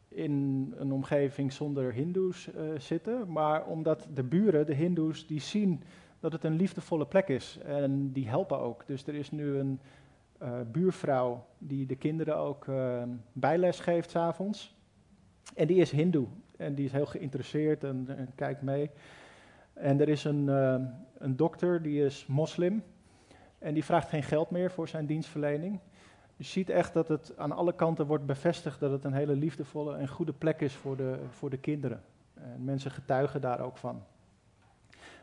in een omgeving zonder hindoes zitten, maar omdat de buren, de hindoes, die zien dat het een liefdevolle plek is. En die helpen ook. Dus er is nu een buurvrouw die de kinderen ook bijles geeft s'avonds. En die is hindoe. En die is heel geïnteresseerd en, kijkt mee. En er is een, uh, een dokter, die is moslim. En die vraagt geen geld meer voor zijn dienstverlening. Je ziet echt dat het aan alle kanten wordt bevestigd dat het een hele liefdevolle en goede plek is voor de, voor de kinderen. En mensen getuigen daar ook van.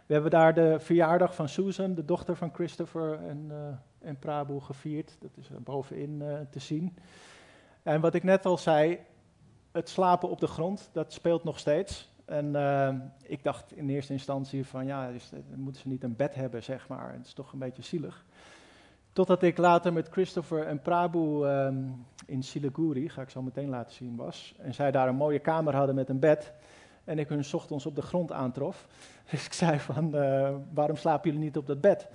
We hebben daar de verjaardag van Susan, de dochter van Christopher en, uh, en Prabhu, gevierd. Dat is er bovenin uh, te zien. En wat ik net al zei, het slapen op de grond, dat speelt nog steeds. En uh, ik dacht in eerste instantie van, ja, dus, moeten ze niet een bed hebben, zeg maar. Het is toch een beetje zielig. Totdat ik later met Christopher en Prabhu um, in Siliguri, ga ik zo meteen laten zien, was. En zij daar een mooie kamer hadden met een bed. En ik hun ochtends op de grond aantrof. Dus ik zei van, uh, waarom slapen jullie niet op dat bed?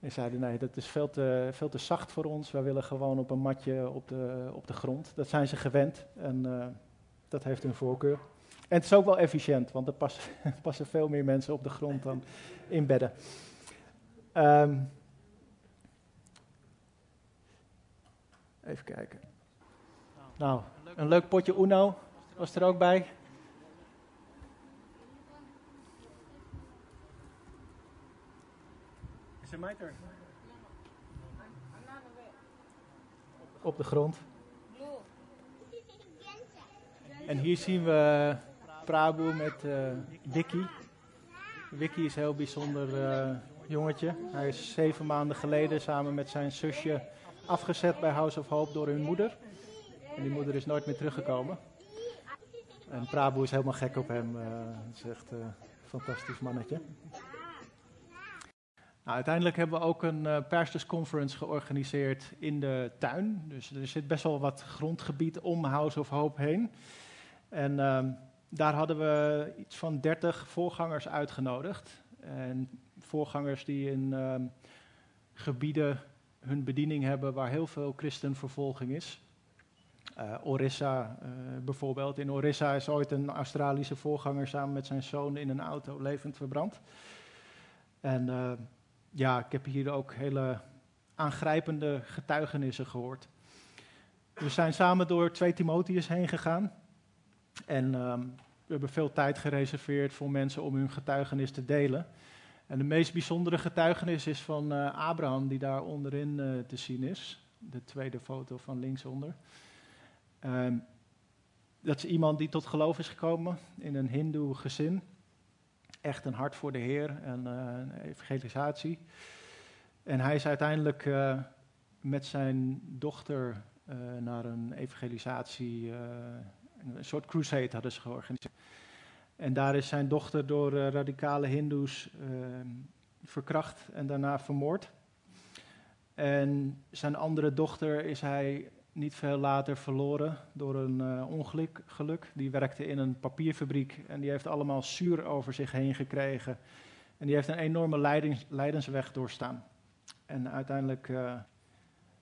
En zeiden, nee, dat is veel te, veel te zacht voor ons. Wij willen gewoon op een matje op de, op de grond. Dat zijn ze gewend en uh, dat heeft hun voorkeur. En het is ook wel efficiënt, want er passen, passen veel meer mensen op de grond dan in bedden. Um, even kijken. Nou, een leuk potje Uno was er ook bij. Op de grond. En hier zien we Prabhu met uh, Vicky. Vicky is een heel bijzonder uh, jongetje. Hij is zeven maanden geleden samen met zijn zusje afgezet bij House of Hope door hun moeder. En die moeder is nooit meer teruggekomen. En Prabhu is helemaal gek op hem. Uh, het is echt een fantastisch mannetje. Nou, uiteindelijk hebben we ook een uh, georganiseerd in de tuin. Dus er zit best wel wat grondgebied om House of Hope heen. En uh, daar hadden we iets van 30 voorgangers uitgenodigd. En voorgangers die in uh, gebieden hun bediening hebben waar heel veel christenvervolging is. Uh, Orissa uh, bijvoorbeeld. In Orissa is ooit een Australische voorganger samen met zijn zoon in een auto levend verbrand. En uh, ja, ik heb hier ook hele aangrijpende getuigenissen gehoord. We zijn samen door 2 Timotheus heen gegaan. En um, we hebben veel tijd gereserveerd voor mensen om hun getuigenis te delen. En de meest bijzondere getuigenis is van uh, Abraham, die daar onderin uh, te zien is. De tweede foto van linksonder. Um, dat is iemand die tot geloof is gekomen in een hindoe gezin echt een hart voor de Heer en uh, evangelisatie. En hij is uiteindelijk uh, met zijn dochter uh, naar een evangelisatie, een soort crusade hadden ze georganiseerd. En daar is zijn dochter door radicale hindoes verkracht en daarna vermoord. En zijn andere dochter is hij niet veel later verloren door een uh, ongeluk. Geluk. Die werkte in een papierfabriek en die heeft allemaal zuur over zich heen gekregen. En die heeft een enorme leidings, leidensweg doorstaan. En uiteindelijk, uh,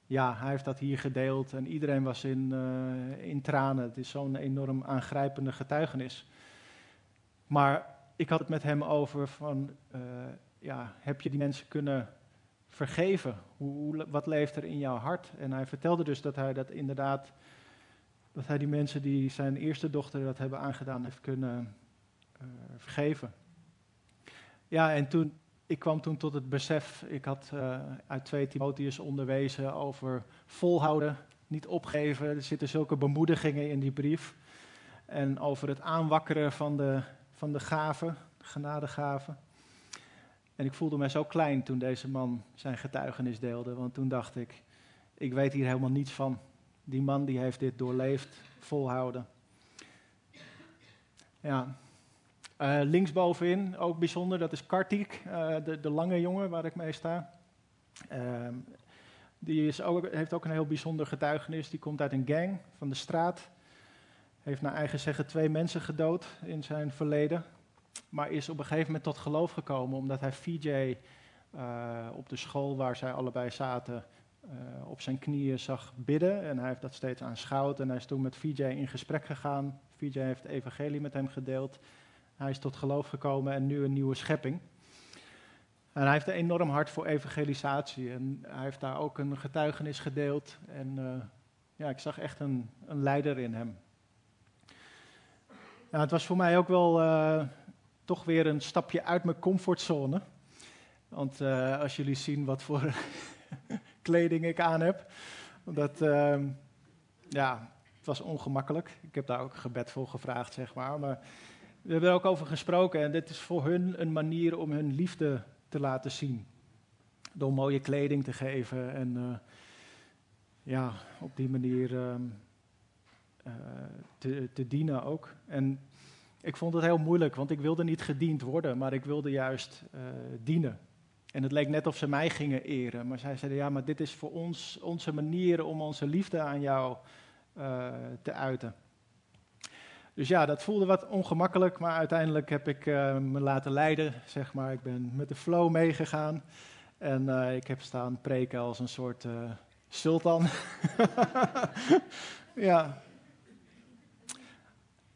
ja, hij heeft dat hier gedeeld en iedereen was in, uh, in tranen. Het is zo'n enorm aangrijpende getuigenis. Maar ik had het met hem over van, ja, heb je die mensen kunnen vergeven? Hoe, wat leeft er in jouw hart? En hij vertelde dus dat hij dat inderdaad, dat hij die mensen die zijn eerste dochter dat hebben aangedaan, heeft kunnen uh, vergeven. Ja, en toen, ik kwam toen tot het besef, ik had uh, uit 2 Timotheus onderwezen over volhouden, niet opgeven. Er zitten zulke bemoedigingen in die brief. En over het aanwakkeren van de, van de gaven, genadegaven. En ik voelde me zo klein toen deze man zijn getuigenis deelde. Want toen dacht ik, ik weet hier helemaal niets van. Die man die heeft dit doorleefd, volhouden. Ja. Uh, linksbovenin, ook bijzonder, dat is Kartik, uh, de, de, lange jongen waar ik mee sta. Uh, die is ook, heeft ook een heel bijzonder getuigenis. Die komt uit een gang van de straat. Heeft naar eigen zeggen twee mensen gedood in zijn verleden. Maar is op een gegeven moment tot geloof gekomen omdat hij VJ uh, op de school waar zij allebei zaten uh, op zijn knieën zag bidden. En hij heeft dat steeds aanschouwd. En hij is toen met VJ in gesprek gegaan. VJ heeft de evangelie met hem gedeeld. Hij is tot geloof gekomen en nu een nieuwe schepping. En hij heeft een enorm hart voor evangelisatie. En hij heeft daar ook een getuigenis gedeeld. En uh, ja, ik zag echt een, een leider in hem. Nou, het was voor mij ook wel toch weer een stapje uit mijn comfortzone. Want uh, als jullie zien wat voor kleding ik aan heb, dat, ja, het was ongemakkelijk. Ik heb daar ook gebed voor gevraagd, zeg maar. Maar we hebben er ook over gesproken en dit is voor hun een manier om hun liefde te laten zien. Door mooie kleding te geven en uh, ja, op die manier um, uh, te, te, dienen ook. En ik vond het heel moeilijk, want ik wilde niet gediend worden, maar ik wilde juist uh, dienen. En het leek net of ze mij gingen eren, maar zij zeiden, ja, maar dit is voor ons onze manier om onze liefde aan jou te uiten. Dus ja, dat voelde wat ongemakkelijk, maar uiteindelijk heb ik uh, me laten leiden, zeg maar. Ik ben met de flow meegegaan en ik heb staan preken als een soort sultan. ja.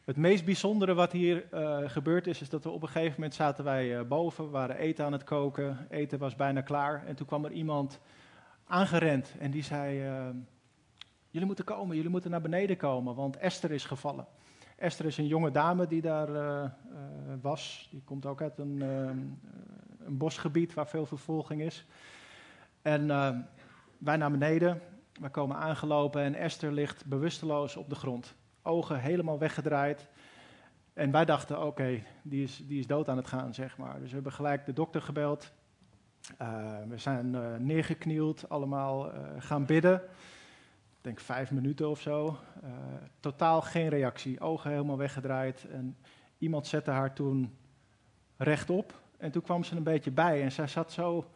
Het meest bijzondere wat hier gebeurd is, is dat we op een gegeven moment zaten wij boven, we waren eten aan het koken, eten was bijna klaar. En toen kwam er iemand aangerend en die zei, jullie moeten komen, jullie moeten naar beneden komen, want Esther is gevallen. Esther is een jonge dame die daar uh, uh, was. Die komt ook uit een, uh, een, bosgebied waar veel vervolging is. En wij naar beneden, we komen aangelopen en Esther ligt bewusteloos op de grond. Ogen helemaal weggedraaid. En wij dachten, oké, die, is, die is dood aan het gaan, zeg maar. Dus we hebben gelijk de dokter gebeld. we zijn neergeknield, allemaal gaan bidden denk vijf minuten of zo. Totaal geen reactie, ogen helemaal weggedraaid. En iemand zette haar toen rechtop. En toen kwam ze een beetje bij en zij zat zo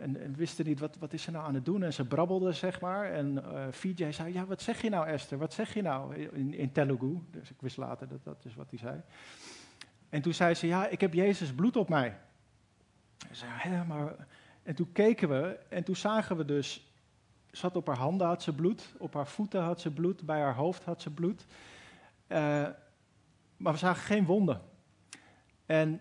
en, en wist niet wat, wat is ze nou aan het doen. En ze brabbelde, zeg maar. En uh, eh, VJ zei, ja, wat zeg je nou Esther, wat zeg je nou in, in Telugu. Dus ik wist later dat dat is wat hij zei. En toen zei ze, ja, ik heb Jezus bloed op mij. zei, ja, maar... En toen keken we en toen zagen we dus zat op haar handen had ze bloed, op haar voeten had ze bloed, bij haar hoofd had ze bloed. Uh, maar we zagen geen wonden. En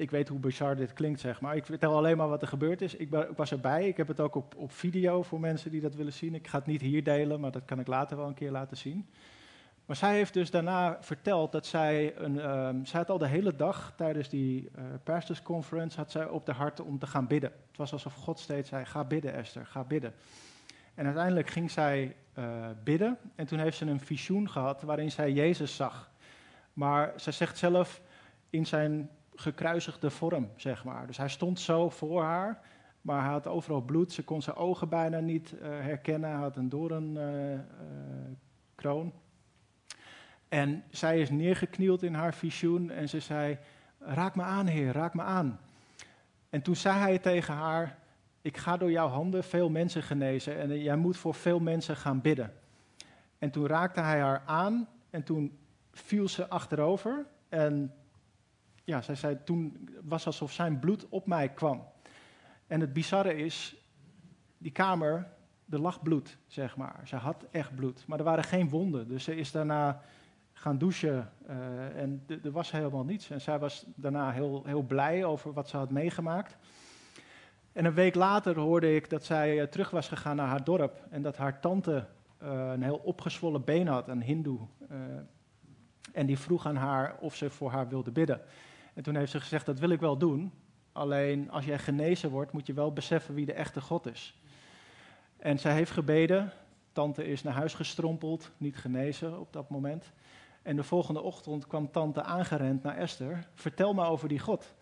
ik weet hoe bizar dit klinkt, zeg maar. Ik vertel alleen maar wat er gebeurd is. Ik, was erbij. Ik heb het ook op, op, video voor mensen die dat willen zien. Ik ga het niet hier delen, maar dat kan ik later wel een keer laten zien. Maar zij heeft dus daarna verteld dat zij, een, um, zij had al de hele dag tijdens die uh, had zij op de hart om te gaan bidden. Het was alsof God steeds zei, ga bidden Esther, ga bidden. En uiteindelijk ging zij uh, bidden en toen heeft ze een visioen gehad waarin zij Jezus zag. Maar zij zegt zelf in zijn gekruisigde vorm, zeg maar. Dus hij stond zo voor haar, maar hij had overal bloed. Ze kon zijn ogen bijna niet uh, herkennen. Hij had een doornkroon. Uh, en zij is neergeknield in haar visioen en ze zei, raak me aan, Heer, raak me aan. En toen zei hij tegen haar, ik ga door jouw handen veel mensen genezen en jij moet voor veel mensen gaan bidden. En toen raakte hij haar aan en toen viel ze achterover. En ja, zij zei, toen was alsof zijn bloed op mij kwam. En het bizarre is, die kamer, er lag bloed, zeg maar. Ze had echt bloed, maar er waren geen wonden. Dus ze is daarna gaan douchen uh, en er was helemaal niets. En zij was daarna heel, heel blij over wat ze had meegemaakt. En een week later hoorde ik dat zij uh, terug was gegaan naar haar dorp en dat haar tante uh, een heel opgezwollen been had, een hindoe. En die vroeg aan haar of ze voor haar wilde bidden. En toen heeft ze gezegd, dat wil ik wel doen, Alleen als jij genezen wordt, moet je wel beseffen wie de echte God is. En zij heeft gebeden. Tante is naar huis gestrompeld, niet genezen op dat moment. En de volgende ochtend kwam tante aangerend naar Esther. Vertel me over die God.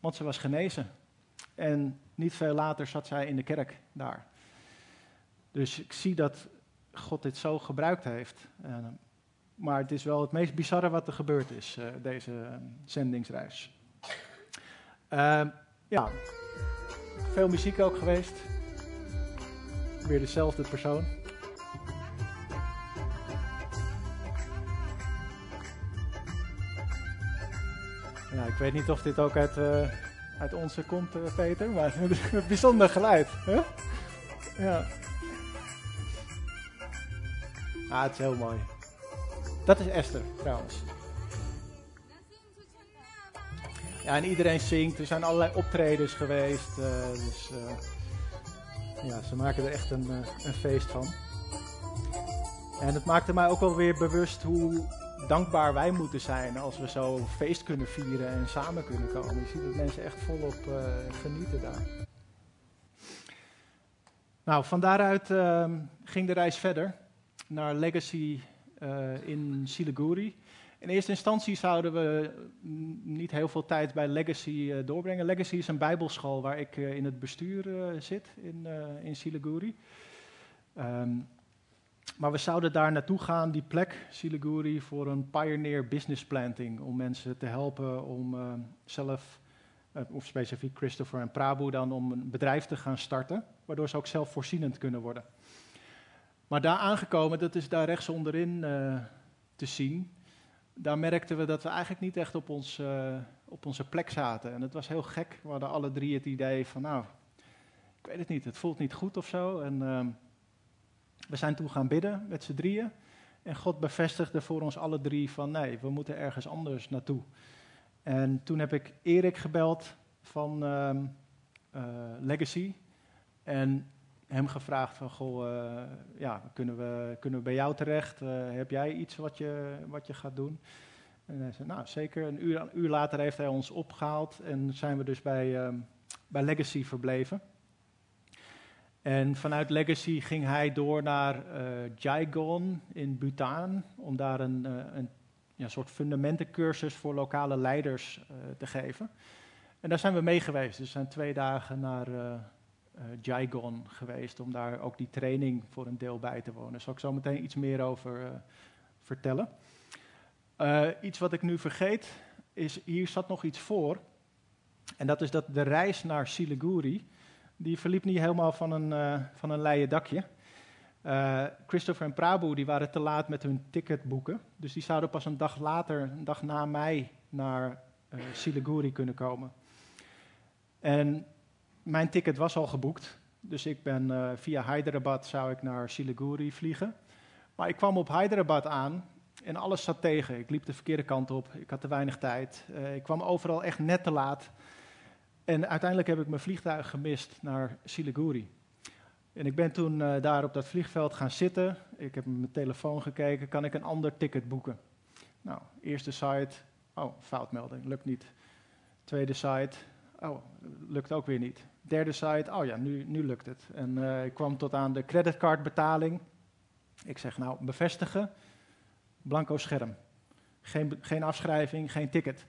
Want ze was genezen. En niet veel later zat zij in de kerk daar. Dus ik zie dat God dit zo gebruikt heeft. Maar het is wel het meest bizarre wat er gebeurd is, uh, deze uh, zendingsreis. Ehm, ja, veel muziek ook geweest. Weer dezelfde persoon. Ik weet niet of dit ook uit, uh, uit onze komt, Peter, maar een bijzonder geluid. Hè? Ja. Ah, het is heel mooi. Dat is Esther, trouwens. Ja, en iedereen zingt. Er zijn allerlei optredens geweest. Uh, dus uh, ja, ze maken er echt een, uh, een feest van. En het maakte mij ook wel weer bewust hoe dankbaar wij moeten zijn als we zo feest kunnen vieren en samen kunnen komen. Je ziet dat mensen echt volop genieten daar. Nou, van daaruit ehm, ging de reis verder naar Legacy in Siliguri. In eerste instantie zouden we niet heel veel tijd bij Legacy uh, doorbrengen. Legacy is een bijbelschool waar ik uh, in het bestuur zit in, in Siliguri. Um, maar we zouden daar naartoe gaan, die plek, Siliguri, voor een pioneer business planting. Om mensen te helpen om zelf, of specifiek Christopher en Prabhu dan, om een bedrijf te gaan starten. Waardoor ze ook zelfvoorzienend kunnen worden. Maar daar aangekomen, dat is daar rechts onderin te zien daar merkten we dat we eigenlijk niet echt op, ons, uh, op onze plek zaten. En het was heel gek. We hadden alle drie het idee van, nou, ik weet het niet, het voelt niet goed of zo. En uh, we zijn toen gaan bidden met z'n drieën. En God bevestigde voor ons alle drie van, nee, we moeten ergens anders naartoe. En toen heb ik Erik gebeld van uh, Legacy. En hem gevraagd van, goh, uh, ja, kunnen we, kunnen we bij jou terecht? Uh, heb jij iets wat je, wat je gaat doen? En hij zei, nou zeker. Een uur, een uur later heeft hij ons opgehaald en zijn we dus bij, uh, bij Legacy verbleven. En vanuit Legacy ging hij door naar Jaigon in Bhutan, om daar een, een ja, soort fundamentencursus voor lokale leiders te geven. En daar zijn we mee geweest. Dus we zijn twee dagen naar uh, Jaigon geweest om daar ook die training voor een deel bij te wonen. Daar zal ik zo meteen iets meer over uh, vertellen. Uh, iets wat ik nu vergeet, is hier zat nog iets voor. En dat is dat de reis naar Siliguri, die verliep niet helemaal van een, van een leien dakje. Christopher en Prabhu die waren te laat met hun ticket boeken. Dus die zouden pas een dag later, een dag na mij, naar Siliguri kunnen komen. En mijn ticket was al geboekt. Dus ik ben uh, via Hyderabad zou ik naar Siliguri vliegen. Maar ik kwam op Hyderabad aan en alles zat tegen. Ik liep de verkeerde kant op. Ik had te weinig tijd. Uh, ik kwam overal echt net te laat. En uiteindelijk heb ik mijn vliegtuig gemist naar Siliguri. En ik ben toen uh, daar op dat vliegveld gaan zitten. Ik heb mijn telefoon gekeken. Kan ik een ander ticket boeken? Nou, eerste site. Oh, foutmelding. Lukt niet. Tweede site. Oh, lukt ook weer niet. Derde site, oh ja, nu, nu lukt het. En uh, ik kwam tot aan de creditcardbetaling. Ik zeg nou, bevestigen, blanco scherm. Geen, geen afschrijving, geen ticket.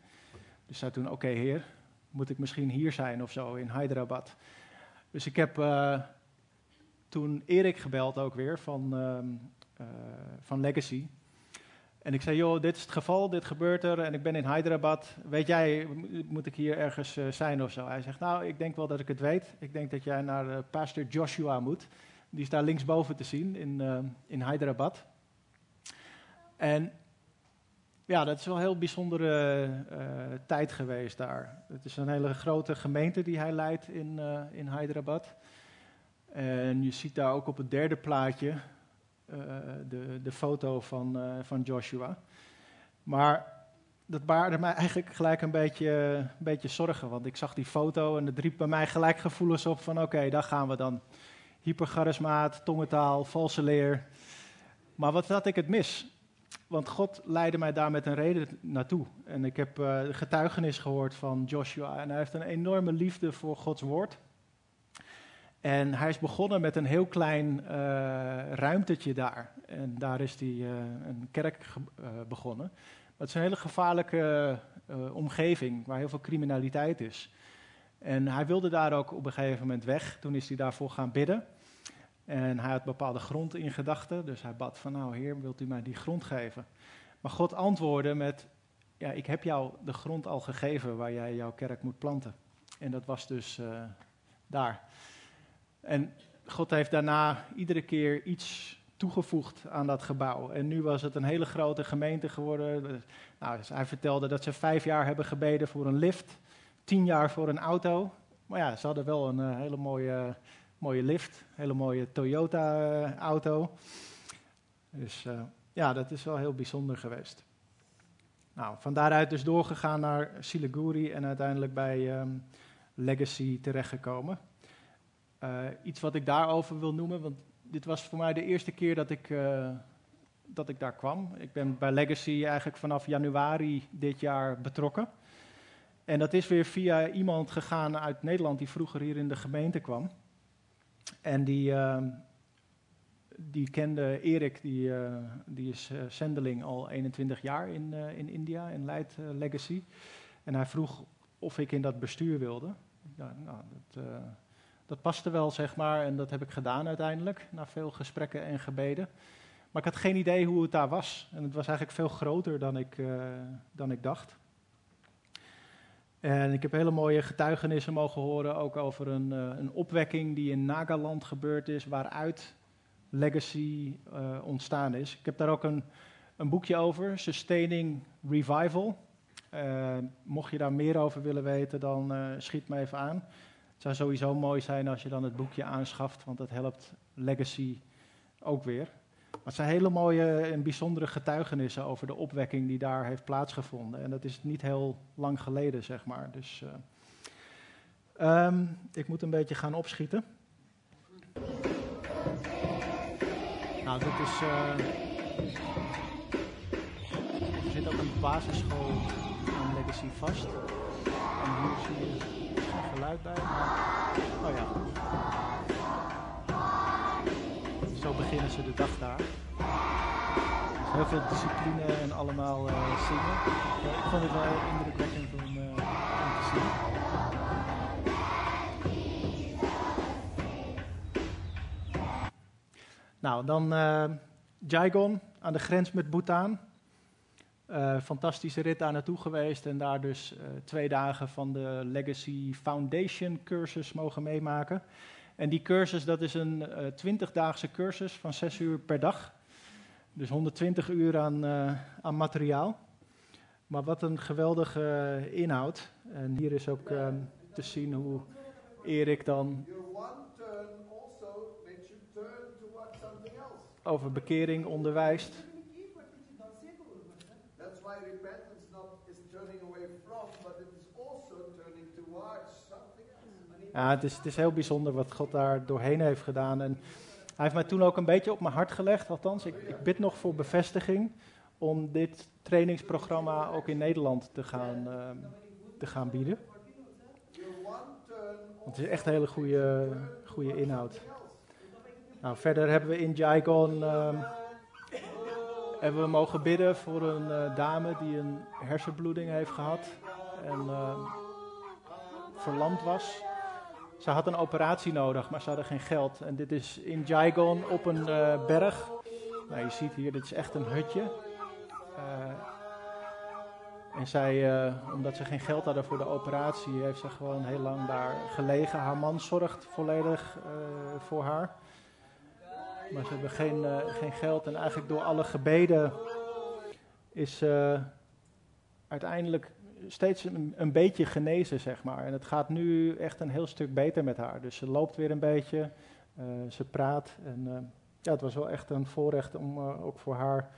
Dus zei toen, oké heer, moet ik misschien hier zijn of zo in Hyderabad. Dus ik heb uh, toen Erik gebeld ook weer van, uh, van Legacy. En ik zei, joh, dit is het geval, dit gebeurt er en ik ben in Hyderabad. Weet jij, moet ik hier ergens uh, zijn of zo? Hij zegt, nou, ik denk wel dat ik het weet. Ik denk dat jij naar uh, pastor Joshua moet. Die is daar linksboven te zien in, uh, in Hyderabad. En ja, dat is wel een heel bijzondere tijd geweest daar. Het is een hele grote gemeente die hij leidt in, in Hyderabad. En je ziet daar ook op het derde plaatje de, de foto van, uh, van Joshua. Maar dat baarde mij eigenlijk gelijk een beetje, een beetje zorgen. Want ik zag die foto en het riep bij mij gelijk gevoelens op van... oké, okay, daar gaan we dan. Hypercharismaat, tongentaal, valse leer. Maar wat had ik het mis? want God leidde mij daar met een reden naartoe. En ik heb de getuigenis gehoord van Joshua. En hij heeft een enorme liefde voor Gods woord. En hij is begonnen met een heel klein uh, ruimtetje daar. En daar is hij uh, een kerk begonnen. Maar het is een hele gevaarlijke omgeving waar heel veel criminaliteit is. En hij wilde daar ook op een gegeven moment weg. Toen is hij daarvoor gaan bidden. En hij had bepaalde grond in gedachten. Dus hij bad van, nou heer, wilt u mij die grond geven? Maar God antwoordde met, ja, ik heb jou de grond al gegeven waar jij jouw kerk moet planten. En dat was dus daar. En God heeft daarna iedere keer iets toegevoegd aan dat gebouw. En nu was het een hele grote gemeente geworden. Nou, dus hij vertelde dat ze vijf jaar hebben gebeden voor een lift, tien jaar voor een auto. Maar ja, ze hadden wel een uh, hele mooie mooie lift, hele mooie Toyota-auto. Dus uh, ja, dat is wel heel bijzonder geweest. Nou, van daaruit dus doorgegaan naar Siliguri en uiteindelijk bij um, Legacy terechtgekomen. Uh, iets wat ik daarover wil noemen, want dit was voor mij de eerste keer dat ik, uh, dat ik daar kwam. Ik ben bij Legacy eigenlijk vanaf januari dit jaar betrokken. En dat is weer via iemand gegaan uit Nederland die vroeger hier in de gemeente kwam. En die, uh, die kende Erik, die, uh, die is uh, zendeling al 21 jaar in, eh, in India en leidt Legacy. En hij vroeg of ik in dat bestuur wilde. Ja, nou, dat, dat paste wel, zeg maar, en dat heb ik gedaan uiteindelijk, na veel gesprekken en gebeden. Maar ik had geen idee hoe het daar was. En het was eigenlijk veel groter dan ik, dan ik dacht. En ik heb hele mooie getuigenissen mogen horen, ook over een, uh, een opwekking die in Nagaland gebeurd is, waaruit Legacy uh, ontstaan is. Ik heb daar ook een, een boekje over, Sustaining Revival. Mocht je daar meer over willen weten, dan schiet me even aan. Zou sowieso mooi zijn als je dan het boekje aanschaft, want dat helpt Legacy ook weer. Maar het zijn hele mooie en bijzondere getuigenissen over de opwekking die daar heeft plaatsgevonden. En dat is niet heel lang geleden, zeg maar. Dus uh, um, ik moet een beetje gaan opschieten. Nou, dit is. Uh, er zit ook een basisschool aan Legacy vast. En hier zie je geluid bij. Maar, oh ja. Zo beginnen ze de dag daar. Heel veel discipline en allemaal uh, zingen. Ik vond het wel indrukwekkend om, uh, te zien. Nou, dan uh, aan de grens met Bhutan. Fantastische rit daar naartoe geweest en daar dus twee dagen van de Legacy Foundation cursus mogen meemaken. En die cursus, dat is een uh, 20-daagse cursus van 6 uur per dag. Dus 120 uur aan, uh, aan materiaal. Maar wat een geweldige uh, inhoud. En hier is ook uh, te zien hoe Erik dan over bekering onderwijst. Ja, het is, het is heel bijzonder wat God daar doorheen heeft gedaan. En hij heeft mij toen ook een beetje op mijn hart gelegd, althans, ik, ik bid nog voor bevestiging om dit trainingsprogramma ook in Nederland te gaan, uh, te gaan bieden. Want het is echt een hele goede, goede inhoud. Nou, verder hebben we in Jaigon hebben we mogen bidden voor een uh, dame die een hersenbloeding heeft gehad en verlamd was. Ze had een operatie nodig, maar ze hadden geen geld. En dit is in Jaigon op een uh, berg. Nou, je ziet hier, dit is echt een hutje. Uh, en zij, uh, omdat ze geen geld hadden voor de operatie, heeft ze gewoon heel lang daar gelegen. Haar man zorgt volledig voor haar. Maar ze hebben geen, geen geld. En eigenlijk door alle gebeden is uiteindelijk steeds een, een, beetje genezen, zeg maar. En het gaat nu echt een heel stuk beter met haar. Dus ze loopt weer een beetje, uh, ze praat. En uh, ja, het was wel echt een voorrecht om uh, ook voor haar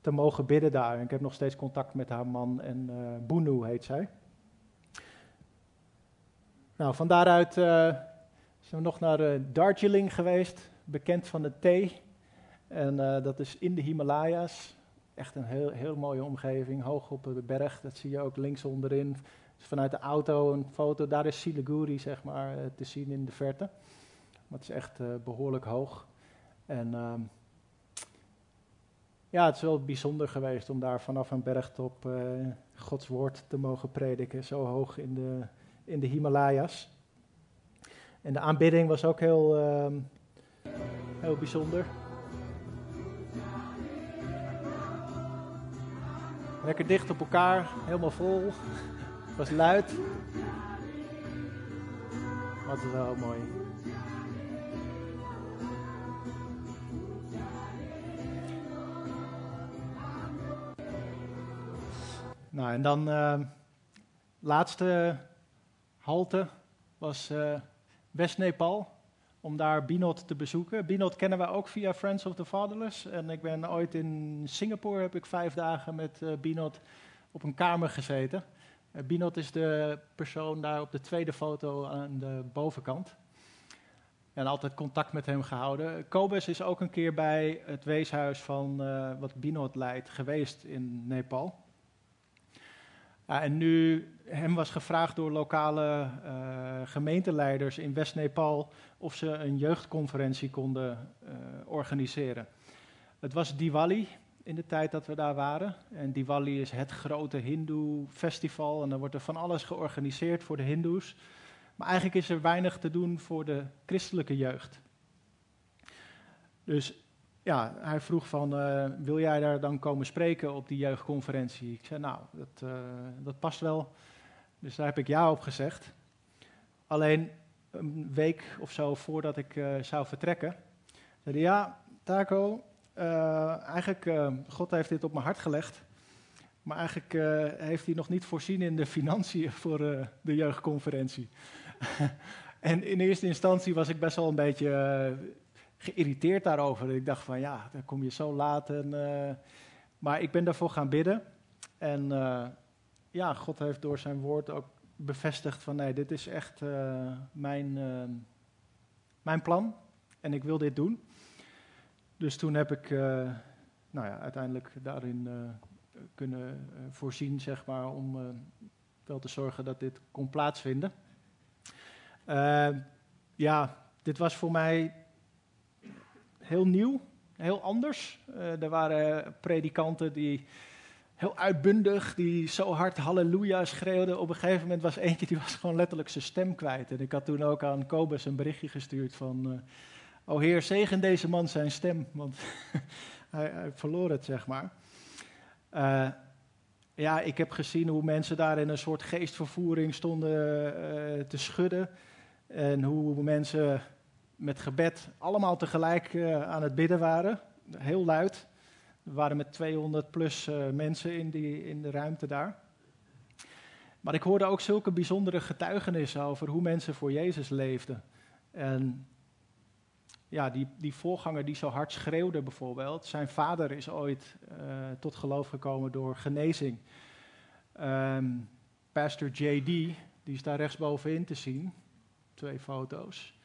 te mogen bidden daar. En ik heb nog steeds contact met haar man en Bunu heet zij. Nou, van daaruit zijn we nog naar Darjeeling geweest, bekend van de thee. En dat is in de Himalaya's echt een heel, heel mooie omgeving, hoog op de berg. Dat zie je ook links onderin. Vanuit de auto een foto, daar is Siliguri zeg maar eh, te zien in de verte. Maar het is echt uh, behoorlijk hoog. En ehm, ja, het is wel bijzonder geweest om daar vanaf een bergtop uh, Gods woord te mogen prediken, zo hoog in de, in de Himalaya's. En de aanbidding was ook heel, uh, heel bijzonder. Lekker dicht op elkaar, helemaal vol. Het was luid. Wat is wel mooi. Nou, en dan uh, laatste halte was uh, West-Nepal, om daar Binod te bezoeken. Binod kennen we ook via Friends of the Fatherless. En ik ben ooit in Singapore, heb ik vijf dagen met uh, Binod op een kamer gezeten. Uh, Binod is de persoon daar op de tweede foto aan de bovenkant. En altijd contact met hem gehouden. Kobus is ook een keer bij het weeshuis van wat Binod leidt geweest in Nepal. En nu hem was gevraagd door lokale uh, gemeenteleiders in West-Nepal of ze een jeugdconferentie konden uh, organiseren. Het was Diwali in de tijd dat we daar waren. En Diwali is het grote Hindoe-festival en dan wordt er van alles georganiseerd voor de Hindoes. Maar eigenlijk is er weinig te doen voor de christelijke jeugd. Dus ja, hij vroeg van, uh, wil jij daar dan komen spreken op die jeugdconferentie? Ik zei, nou, dat, uh, dat past wel. Dus daar heb ik ja op gezegd. Alleen een week of zo voordat ik uh, zou vertrekken, zei hij, ja, Taco, eigenlijk, God heeft dit op mijn hart gelegd. Maar eigenlijk heeft hij nog niet voorzien in de financiën voor de jeugdconferentie. en in eerste instantie was ik best wel een beetje geïrriteerd daarover. Ik dacht van ja, dan kom je zo laat. En, uh, maar ik ben daarvoor gaan bidden. En uh, ja, God heeft door zijn woord ook bevestigd van nee, dit is echt uh, mijn, mijn plan. En ik wil dit doen. Dus toen heb ik nou ja, uiteindelijk daarin kunnen voorzien, zeg maar, om wel te zorgen dat dit kon plaatsvinden. ja, dit was voor mij heel nieuw, heel anders. Uh, er waren predikanten die heel uitbundig, die zo hard halleluja schreeuwden. Op een gegeven moment was eentje die was gewoon letterlijk zijn stem kwijt. En ik had toen ook aan Kobus een berichtje gestuurd van... Uh, oh heer, zegen deze man zijn stem, want hij, hij, verloor het, zeg maar. Uh, ja, ik heb gezien hoe mensen daar in een soort geestvervoering stonden te schudden. En hoe mensen met gebed allemaal tegelijk uh, aan het bidden waren. Heel luid. We waren met 200 plus uh, mensen in, die, in de ruimte daar. Maar ik hoorde ook zulke bijzondere getuigenissen over hoe mensen voor Jezus leefden. En ja, die, die voorganger die zo hard schreeuwde bijvoorbeeld. Zijn vader is ooit uh, tot geloof gekomen door genezing. Um, Pastor J.D., die is daar rechtsbovenin te zien. Twee foto's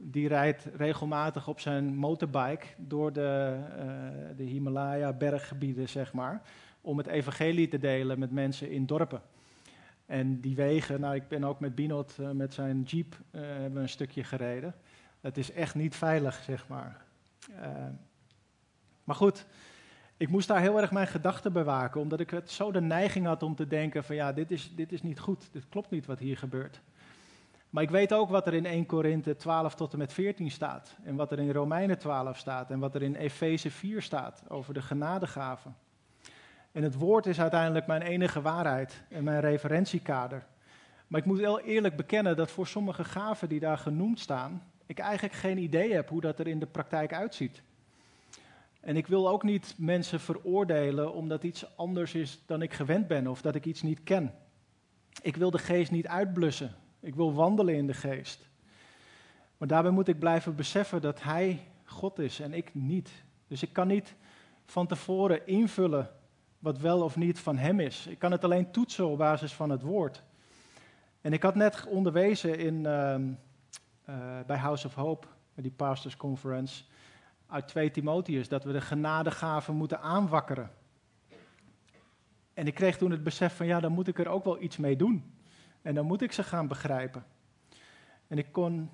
die rijdt regelmatig op zijn motorbike door de, uh, de Himalaya-berggebieden, zeg maar, om het evangelie te delen met mensen in dorpen. En die wegen, nou ik ben ook met Binot uh, met zijn jeep uh, hebben een stukje gereden. Het is echt niet veilig, zeg maar. maar goed, ik moest daar heel erg mijn gedachten bewaken, omdat ik het zo de neiging had om te denken van ja, dit is, dit is niet goed, dit klopt niet wat hier gebeurt. Maar ik weet ook wat er in 1 Korinthe 12 tot en met 14 staat. En wat er in Romeinen 12 staat. En wat er in Efeze 4 staat over de genadegaven. En het woord is uiteindelijk mijn enige waarheid en mijn referentiekader. Maar ik moet wel eerlijk bekennen dat voor sommige gaven die daar genoemd staan, ik eigenlijk geen idee heb hoe dat er in de praktijk uitziet. En ik wil ook niet mensen veroordelen omdat iets anders is dan ik gewend ben of dat ik iets niet ken. Ik wil de geest niet uitblussen ik wil wandelen in de geest. Maar daarbij moet ik blijven beseffen dat Hij God is en ik niet. Dus ik kan niet van tevoren invullen wat wel of niet van Hem is. Ik kan het alleen toetsen op basis van het woord. En ik had net onderwezen in, uh, uh, bij House of Hope, die Pastors Conference, uit 2 Timotheus, dat we de genadegaven moeten aanwakkeren. En ik kreeg toen het besef van ja, dan moet ik er ook wel iets mee doen. En dan moet ik ze gaan begrijpen. En ik kon.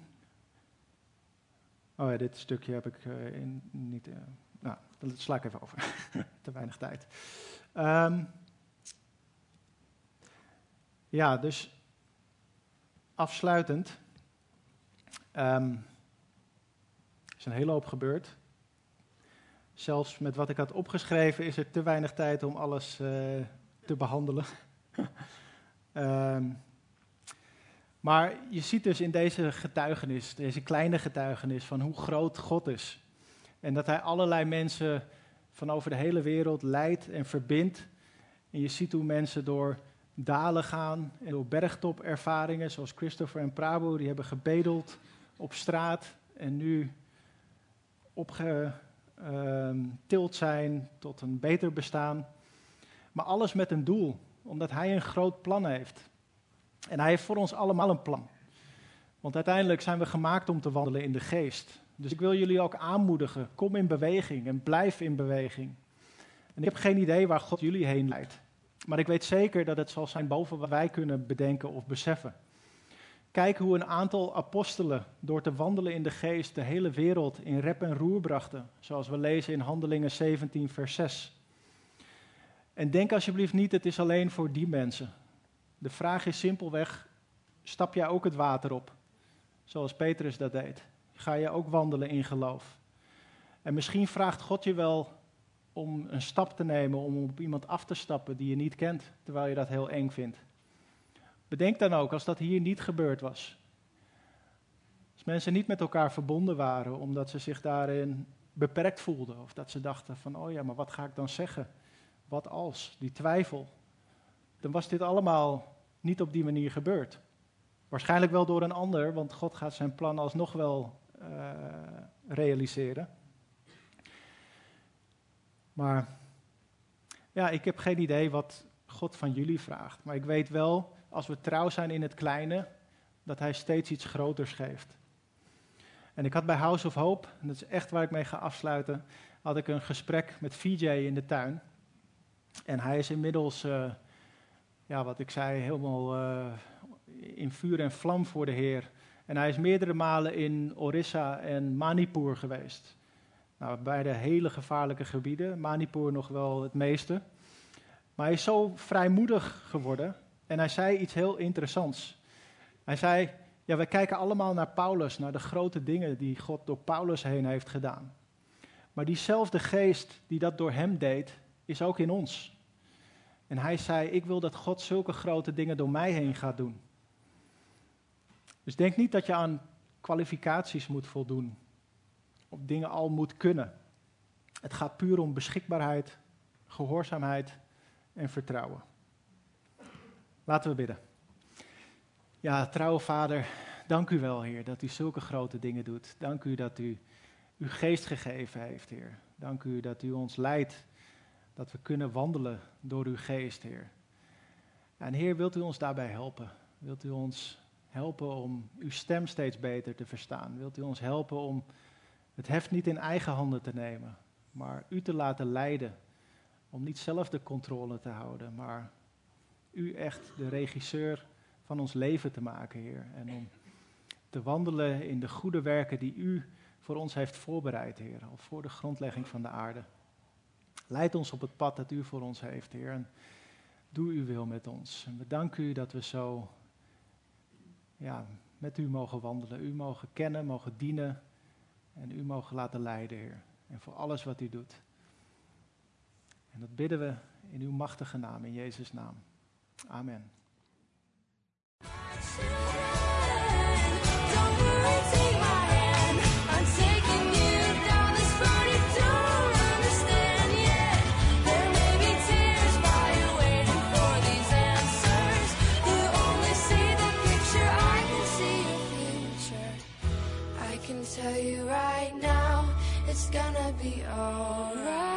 Oh ja, dit stukje heb ik uh, in, niet. Uh, nou, dat sla ik even over. Te weinig tijd. Um, ja, dus afsluitend. Er is een hele hoop gebeurd. Zelfs met wat ik had opgeschreven is er te weinig tijd om alles uh, te behandelen. um, maar je ziet dus in deze getuigenis, deze kleine getuigenis, van hoe groot God is. En dat Hij allerlei mensen van over de hele wereld leidt en verbindt. En je ziet hoe mensen door dalen gaan en door bergtopervaringen, zoals Christopher en Prabhu, die hebben gebedeld op straat en nu opgetild zijn tot een beter bestaan. Maar alles met een doel, omdat Hij een groot plan heeft. En Hij heeft voor ons allemaal een plan. Want uiteindelijk zijn we gemaakt om te wandelen in de geest. Dus ik wil jullie ook aanmoedigen, kom in beweging en blijf in beweging. En ik heb geen idee waar God jullie heen leidt. Maar ik weet zeker dat het zal zijn boven wat wij kunnen bedenken of beseffen. Kijk hoe een aantal apostelen door te wandelen in de geest de hele wereld in rep en roer brachten. Zoals we lezen in Handelingen 17, vers 6. En denk alsjeblieft niet, het is alleen voor die mensen. De vraag is simpelweg, stap jij ook het water op? Zoals Petrus dat deed. Ga je ook wandelen in geloof? En misschien vraagt God je wel om een stap te nemen, om op iemand af te stappen die je niet kent, terwijl je dat heel eng vindt. Bedenk dan ook, als dat hier niet gebeurd was. Als mensen niet met elkaar verbonden waren, omdat ze zich daarin beperkt voelden. Of dat ze dachten van, oh ja, maar wat ga ik dan zeggen? Wat als? Die twijfel. Dan was dit allemaal niet op die manier gebeurd. Waarschijnlijk wel door een ander, want God gaat zijn plan alsnog wel uh, realiseren. Maar ja, ik heb geen idee wat God van jullie vraagt. Maar ik weet wel, als we trouw zijn in het kleine, dat Hij steeds iets groters geeft. En ik had bij House of Hope, en dat is echt waar ik mee ga afsluiten, had ik een gesprek met VJ in de tuin. En hij is inmiddels, uh, ja, wat ik zei, helemaal uh, in vuur en vlam voor de Heer. En hij is meerdere malen in Orissa en Manipur geweest. Nou, beide hele gevaarlijke gebieden. Manipur nog wel het meeste. Maar hij is zo vrijmoedig geworden. En hij zei iets heel interessants. Hij zei: Ja, wij kijken allemaal naar Paulus, naar de grote dingen die God door Paulus heen heeft gedaan. Maar diezelfde geest die dat door hem deed, is ook in ons. En hij zei: Ik wil dat God zulke grote dingen door mij heen gaat doen. Dus denk niet dat je aan kwalificaties moet voldoen of dingen al moet kunnen. Het gaat puur om beschikbaarheid, gehoorzaamheid en vertrouwen. Laten we bidden. Ja, trouwe Vader, dank u wel, Heer, dat u zulke grote dingen doet. Dank u dat u uw geest gegeven heeft, Heer. Dank u dat u ons leidt, dat we kunnen wandelen door uw geest, Heer. En Heer, wilt u ons daarbij helpen? Wilt u ons helpen om uw stem steeds beter te verstaan? Wilt u ons helpen om het heft niet in eigen handen te nemen, maar u te laten leiden. Om niet zelf de controle te houden, maar u echt de regisseur van ons leven te maken, Heer. En om te wandelen in de goede werken die u voor ons heeft voorbereid, Heer. Al voor de grondlegging van de aarde. Leid ons op het pad dat u voor ons heeft, Heer. En doe uw wil met ons. En we danken u dat we zo ja, met u mogen wandelen. U mogen kennen, mogen dienen en u mogen laten leiden, Heer. En voor alles wat u doet. En dat bidden we in uw machtige naam, in Jezus' naam. Amen. tell you right now, it's gonna be alright.